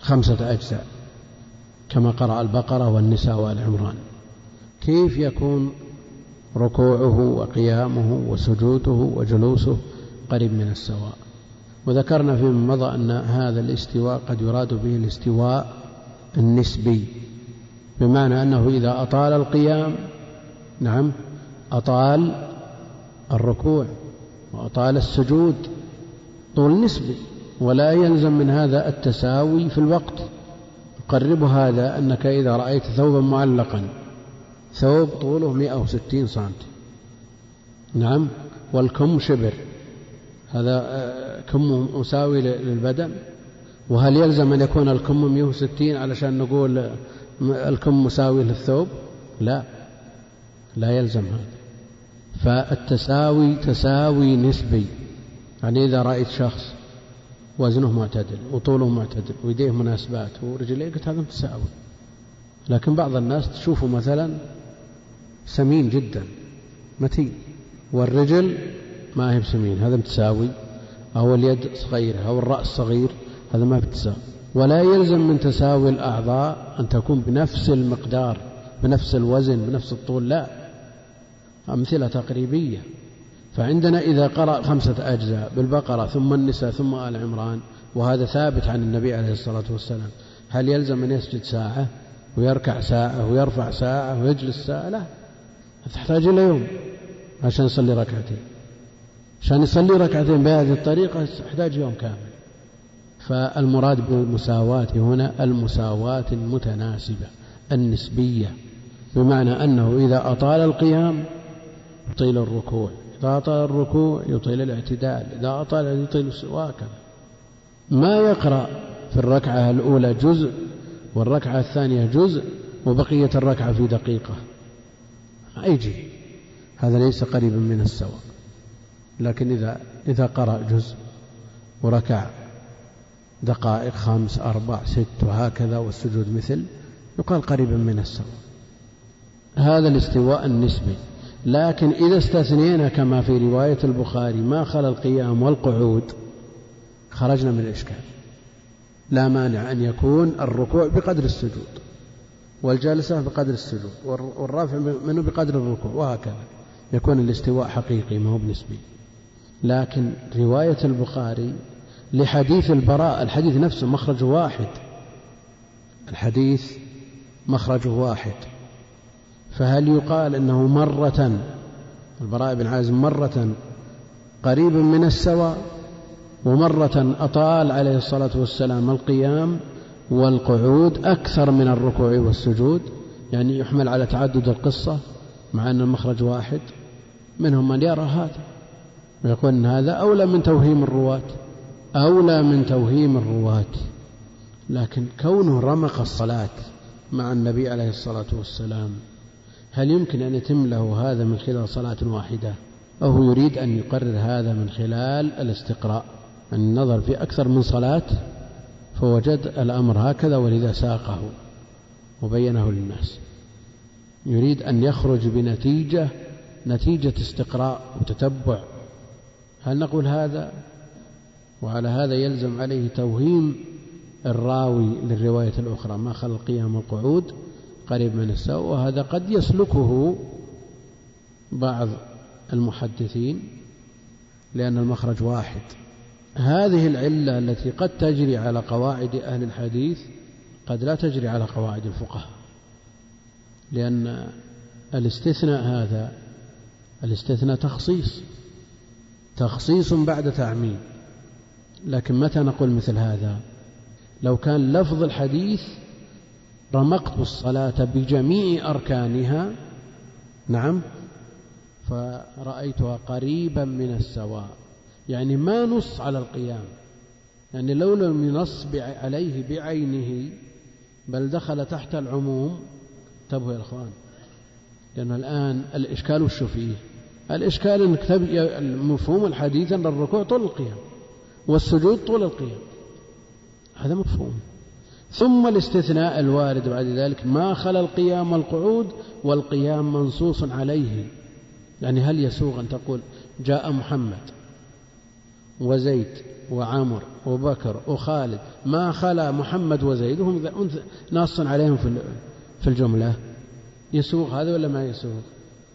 خمسة أجزاء كما قرأ البقرة والنساء وآل عمران. كيف يكون ركوعه وقيامه وسجوده وجلوسه قريب من السواء؟ وذكرنا فيما مضى أن هذا الاستواء قد يراد به الاستواء النسبي. بمعنى أنه إذا أطال القيام نعم أطال الركوع وأطال السجود طول نسبي ولا يلزم من هذا التساوي في الوقت. يقرب هذا أنك إذا رأيت ثوبا معلقا ثوب طوله 160 سنتي. نعم والكم شبر. هذا آه، كم مساوي للبدن؟ وهل يلزم أن يكون الكم 160 علشان نقول الكم مساوي للثوب؟ لا لا يلزم هذا. فالتساوي تساوي نسبي. يعني إذا رأيت شخص وزنه معتدل وطوله معتدل ويديه مناسبات ورجليه قلت هذا متساوي. لكن بعض الناس تشوفه مثلا سمين جدا متين. والرجل ما هي بسمين هذا متساوي. أو اليد صغيرة أو الرأس صغير هذا ما بتساوي. ولا يلزم من تساوي الأعضاء أن تكون بنفس المقدار بنفس الوزن بنفس الطول لا. أمثلة تقريبية. فعندنا إذا قرأ خمسة أجزاء بالبقرة ثم النساء ثم آل عمران وهذا ثابت عن النبي عليه الصلاة والسلام. هل يلزم أن يسجد ساعة؟ ويركع ساعة؟ ويرفع ساعة؟ ويجلس ساعة؟ لا. تحتاج إلى يوم عشان يصلي ركعتين. عشان يصلي ركعتين بهذه الطريقة يحتاج يوم كامل. فالمراد بالمساواة هنا المساواة المتناسبة النسبية. بمعنى أنه إذا أطال القيام يطيل الركوع. إذا أطال الركوع يطيل الاعتدال. إذا أطال يطيل وهكذا. ما يقرأ في الركعة الأولى جزء والركعة الثانية جزء وبقية الركعة في دقيقة. يجي. هذا ليس قريبا من السواء. لكن إذا إذا قرأ جزء وركع دقائق خمس أربع ست وهكذا والسجود مثل يقال قريبا من السواء. هذا الاستواء النسبي. لكن إذا استثنينا كما في رواية البخاري ما خلا القيام والقعود خرجنا من الإشكال. لا مانع أن يكون الركوع بقدر السجود والجالسة بقدر السجود والرافع منه بقدر الركوع وهكذا. يكون الاستواء حقيقي ما هو بنسبي. لكن رواية البخاري لحديث البراء الحديث نفسه مخرجه واحد. الحديث مخرجه واحد. فهل يقال أنه مرة البراء بن عازم مرة قريب من السواء ومرة أطال عليه الصلاة والسلام القيام والقعود أكثر من الركوع والسجود؟ يعني يحمل على تعدد القصة مع أن المخرج واحد. منهم من يرى هذا ويقول أن هذا أولى من توهيم الرواة أولى من توهيم الرواة. لكن كونه رمق الصلاة مع النبي عليه الصلاة والسلام هل يمكن أن يتم له هذا من خلال صلاة واحدة؟ أو هو يريد أن يقرر هذا من خلال الاستقراء؟ النظر في أكثر من صلاة فوجد الأمر هكذا ولذا ساقه وبينه للناس. يريد أن يخرج بنتيجة نتيجة استقراء وتتبع. هل نقول هذا؟ وعلى هذا يلزم عليه توهيم الراوي للرواية الأخرى ما خل القيام والقعود قريب من السوء وهذا قد يسلكه بعض المحدثين لأن المخرج واحد. هذه العلة التي قد تجري على قواعد أهل الحديث قد لا تجري على قواعد الفقهاء لأن الاستثناء هذا الاستثناء تخصيص تخصيص بعد تعميم. لكن متى نقول مثل هذا؟ لو كان لفظ الحديث رمقت الصلاة بجميع أركانها. نعم. فرأيتها قريبا من السواء. يعني ما نص على القيام. يعني لو لم ينص عليه بعينه بل دخل تحت العموم. انتبهوا يا إخوان. لأن الآن الإشكال وش فيه؟ الإشكال أنك مفهوم الحديث أن الركوع طول القيام والسجود طول القيام. هذا مفهوم. ثم الاستثناء الوارد بعد ذلك ما خلا القيام والقعود والقيام منصوص عليه. يعني هل يسوغ أن تقول جاء محمد وزيد وعمر وبكر وخالد ما خلا محمد وزيد وهم ناص عليهم في الجملة؟ يسوغ هذا ولا ما يسوغ؟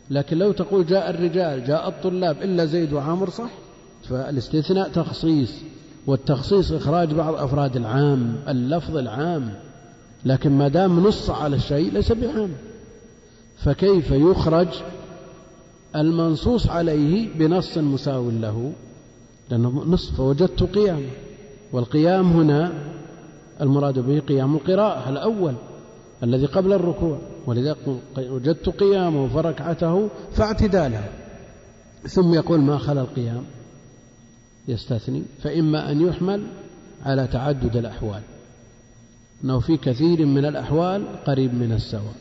لكن لو تقول جاء الرجال جاء الطلاب إلا زيد وعمر صح؟ فالاستثناء تخصيص. والتخصيص إخراج بعض أفراد العام اللفظ العام لكن ما دام نص على الشيء ليس بعام. فكيف يخرج المنصوص عليه بنص مساو له؟ لأنه نص فوجدت قيام. والقيام هنا المراد به قيام القراءة الأول الذي قبل الركوع. ولذا وجدت قيامه فركعته فاعتداله. ثم يقول ما خلا القيام؟ يستثني فإما أن يحمل على تعدد الأحوال. أنه في كثير من الأحوال قريب من السواء.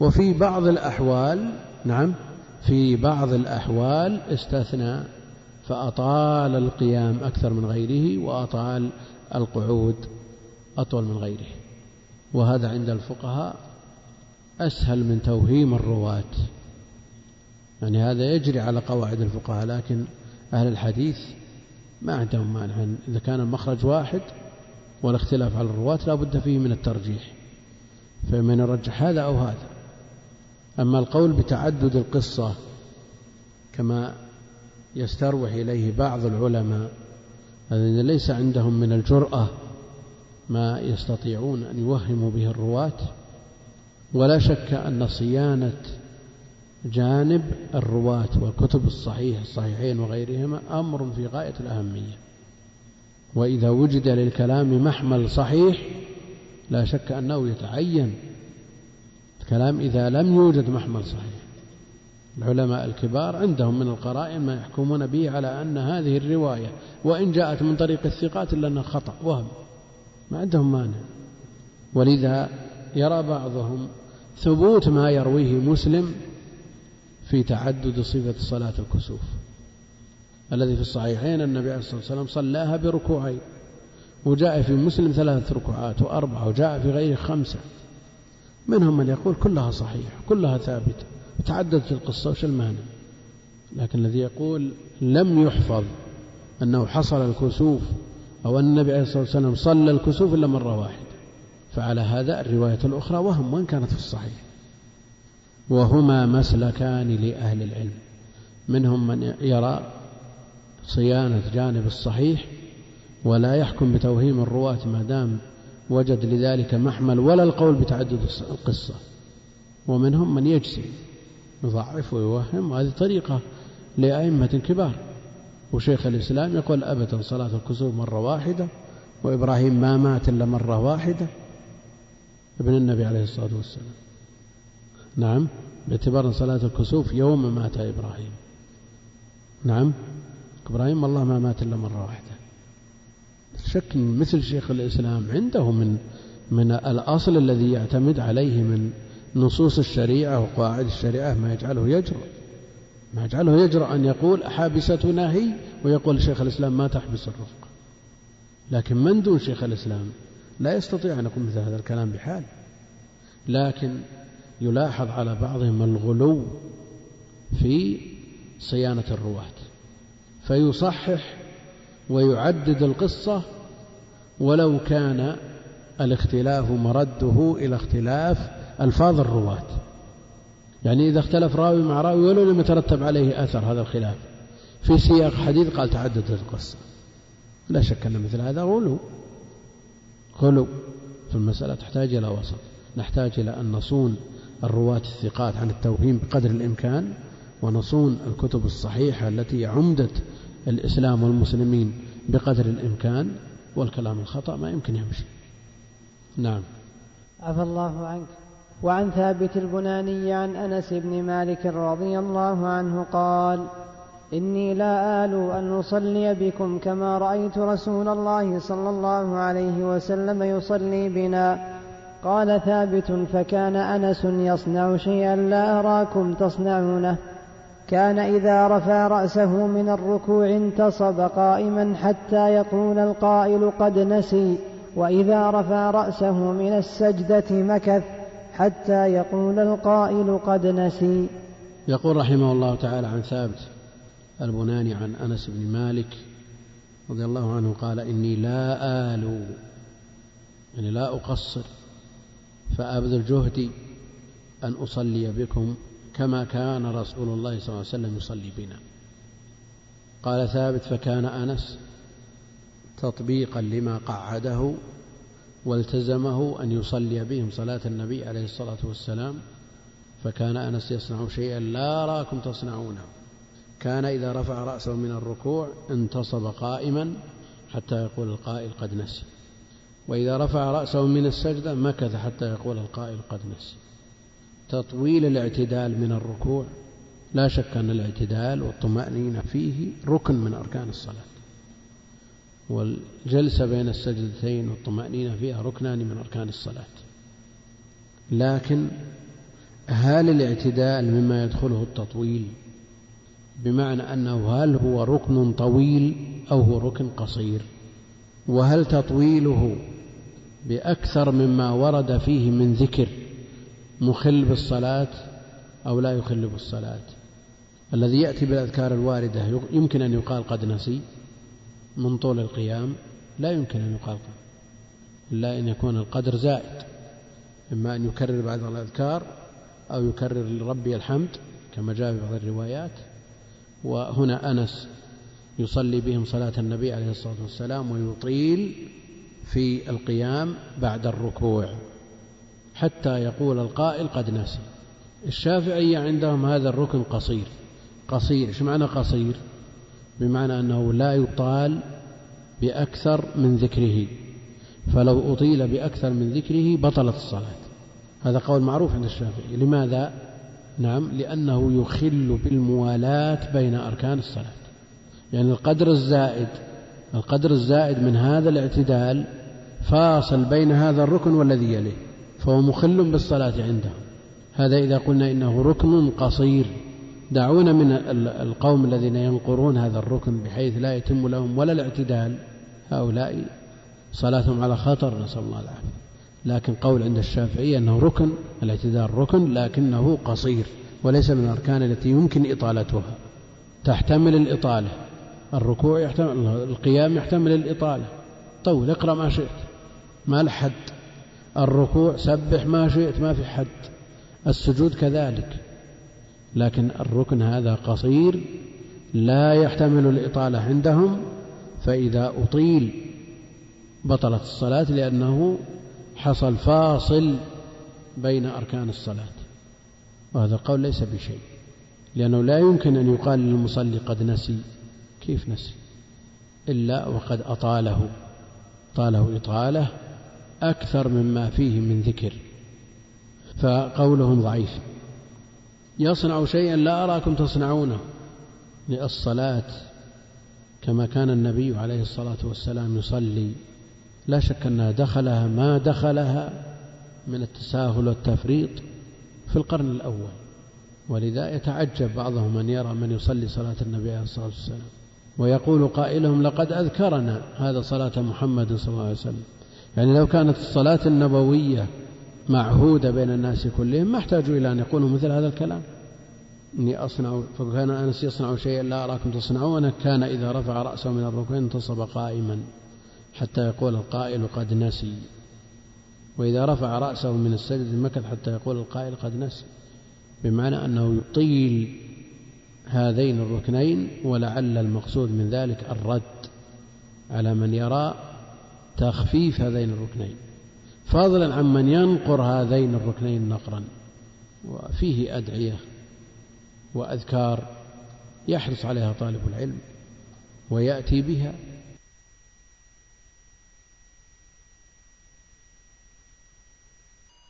وفي بعض الأحوال نعم في بعض الأحوال استثنى فأطال القيام أكثر من غيره وأطال القعود أطول من غيره. وهذا عند الفقهاء أسهل من توهيم الرواة. يعني هذا يجري على قواعد الفقهاء لكن أهل الحديث ما عندهم مانع. إذا كان المخرج واحد والاختلاف على الرواة لا بد فيه من الترجيح فمن يرجح هذا أو هذا. أما القول بتعدد القصة كما يستروح إليه بعض العلماء الذين ليس عندهم من الجرأة ما يستطيعون أن يوهموا به الرواة ولا شك أن صيانة جانب الرواة والكتب الصحيح الصحيحين وغيرهما أمر في غاية الأهمية. وإذا وجد للكلام محمل صحيح لا شك أنه يتعين. الكلام إذا لم يوجد محمل صحيح العلماء الكبار عندهم من القرائن ما يحكمون به على أن هذه الرواية وإن جاءت من طريق الثقات إلا أنها خطأ وهم ما عندهم مانع. ولذا يرى بعضهم ثبوت ما يرويه مسلم في تعدد صفة صلاة الكسوف. الذي في الصحيحين النبي عليه الصلاة والسلام صلاها بركوعين وجاء في مسلم ثلاث ركوعات وأربعة وجاء في غيره خمسة. منهم من يقول كلها صحيحة كلها ثابتة وتعددت القصة وش المانع لكن الذي يقول لم يحفظ أنه حصل الكسوف أو أن النبي عليه الصلاة والسلام صلى الكسوف إلا مرة واحدة. فعلى هذا الرواية الأخرى وهم وإن كانت في الصحيح. وهما مسلكان لأهل العلم. منهم من يرى صيانة جانب الصحيح ولا يحكم بتوهيم الرواة ما دام وجد لذلك محمل ولا القول بتعدد القصة. ومنهم من يجزي يضعف ويوهم. وهذه طريقة لأئمة كبار. وشيخ الإسلام يقول أبدا صلاة الكسوف مرة واحدة وإبراهيم ما مات إلا مرة واحدة. ابن النبي عليه الصلاة والسلام. نعم باعتبار صلاة الكسوف يوم مات إبراهيم. نعم إبراهيم والله ما مات إلا مرة واحدة. شك مثل شيخ الإسلام عنده من من الأصل الذي يعتمد عليه من نصوص الشريعة وقواعد الشريعة ما يجعله يجرؤ. ما يجعله يجرؤ أن يقول حابستنا هي ويقول شيخ الإسلام ما تحبس الرفقة لكن من دون شيخ الإسلام لا يستطيع أن يقول مثل هذا الكلام بحال. لكن يلاحظ على بعضهم الغلو في صيانة الرواة فيصحح ويعدد القصة ولو كان الاختلاف مرده إلى اختلاف ألفاظ الرواة. يعني إذا اختلف راوي مع راوي ولو لم يترتب عليه أثر هذا الخلاف. في سياق حديث قال تعددت القصة. لا شك أن مثل هذا غلو. غلو. في المسألة تحتاج إلى وسط. نحتاج إلى أن نصون الرواة الثقات عن التوهيم بقدر الإمكان ونصون الكتب الصحيحة التي عمدة الإسلام والمسلمين بقدر الإمكان والكلام الخطأ ما يمكن يمشي. نعم. عفى الله عنك. وعن ثابت البناني عن أنس بن مالك رضي الله عنه قال إني لا آل أن أصلي بكم كما رأيت رسول الله صلى الله عليه وسلم يصلي بنا. قال ثابت فكان أنس يصنع شيئا لا أراكم تصنعونه. كان إذا رفع رأسه من الركوع انتصب قائما حتى يقول القائل قد نسي وإذا رفع رأسه من السجدة مكث حتى يقول القائل قد نسي. يقول رحمه الله تعالى عن ثابت البناني عن أنس بن مالك رضي الله عنه قال إني لا آل يعني لا أقصر. فأبذل جهدي أن أصلي بكم كما كان رسول الله صلى الله عليه وسلم يصلي بنا. قال ثابت فكان أنس تطبيقا لما قعده والتزمه أن يصلي بهم صلاة النبي عليه الصلاة والسلام فكان أنس يصنع شيئا لا أراكم تصنعونه. كان إذا رفع رأسه من الركوع انتصب قائما حتى يقول القائل قد نسي. وإذا رفع رأسه من السجدة مكث حتى يقول القائل قد نسي تطويل الاعتدال من الركوع. لا شك أن الاعتدال والطمأنينة فيه ركن من أركان الصلاة. والجلسة بين السجدتين والطمأنينة فيها ركنان من أركان الصلاة. لكن هل الاعتدال مما يدخله التطويل بمعنى أنه هل هو ركن طويل أو هو ركن قصير؟ وهل تطويله بأكثر مما ورد فيه من ذكر مخل بالصلاة أو لا يخل بالصلاة. الذي يأتي بالأذكار الواردة يمكن أن يقال قد نسي من طول القيام لا يمكن أن يقال إلا أن يكون القدر زائد. إما أن يكرر بعض الأذكار أو يكرر لربي الحمد كما جاء في بعض الروايات. وهنا أنس يصلي بهم صلاة النبي عليه الصلاة والسلام ويطيل في القيام بعد الركوع حتى يقول القائل قد نسي. الشافعية عندهم هذا الركن قصير. قصير إيش معنى قصير؟ بمعنى أنه لا يطال بأكثر من ذكره. فلو أطيل بأكثر من ذكره بطلت الصلاة. هذا قول معروف عند الشافعي. لماذا؟ نعم لأنه يخل بالموالاة بين أركان الصلاة. يعني القدر الزائد القدر الزائد من هذا الاعتدال فاصل بين هذا الركن والذي يليه فهو مخل بالصلاة عنده هذا إذا قلنا إنه ركن قصير. دعونا من القوم الذين ينقرون هذا الركن بحيث لا يتم لهم ولا الاعتدال. هؤلاء صلاتهم على خطر نسأل الله العافية. لكن قول عند الشافعية أنه ركن الاعتدال ركن لكنه قصير وليس من الأركان التي يمكن إطالتها. تحتمل الإطالة. الركوع يحتمل القيام يحتمل الإطالة. طول اقرأ ما شئت. ما لحد الركوع سبح ما شئت ما في حد. السجود كذلك. لكن الركن هذا قصير لا يحتمل الإطالة عندهم فإذا أطيل بطلت الصلاة لأنه حصل فاصل بين أركان الصلاة. وهذا القول ليس بشيء لأنه لا يمكن أن يقال للمصلي قد نسي. كيف نسي؟ إلا وقد أطاله طاله إطالة أكثر مما فيه من ذكر فقولهم ضعيف. يصنع شيئا لا أراكم تصنعونه الصلاة كما كان النبي عليه الصلاة والسلام يصلي. لا شك أنها دخلها ما دخلها من التساهل والتفريط في القرن الأول ولذا يتعجب بعضهم أن يرى من يصلي صلاة النبي عليه الصلاة والسلام. ويقول قائلهم لقد أذكرنا هذا صلاة محمد صلى الله عليه وسلم. يعني لو كانت الصلاة النبوية معهودة بين الناس كلهم ما احتاجوا إلى أن يقولوا مثل هذا الكلام. إني أصنع فكان أنس يصنع شيئا لا أراكم تصنعونه كان إذا رفع رأسه من الركوع انتصب قائما حتى يقول القائل قد نسي. وإذا رفع رأسه من السجد مكث حتى يقول القائل قد نسي. بمعنى أنه يطيل هذين الركنين ولعل المقصود من ذلك الرد على من يرى تخفيف هذين الركنين. فضلا عن من ينقر هذين الركنين نقرا. وفيه أدعية وأذكار يحرص عليها طالب العلم ويأتي بها.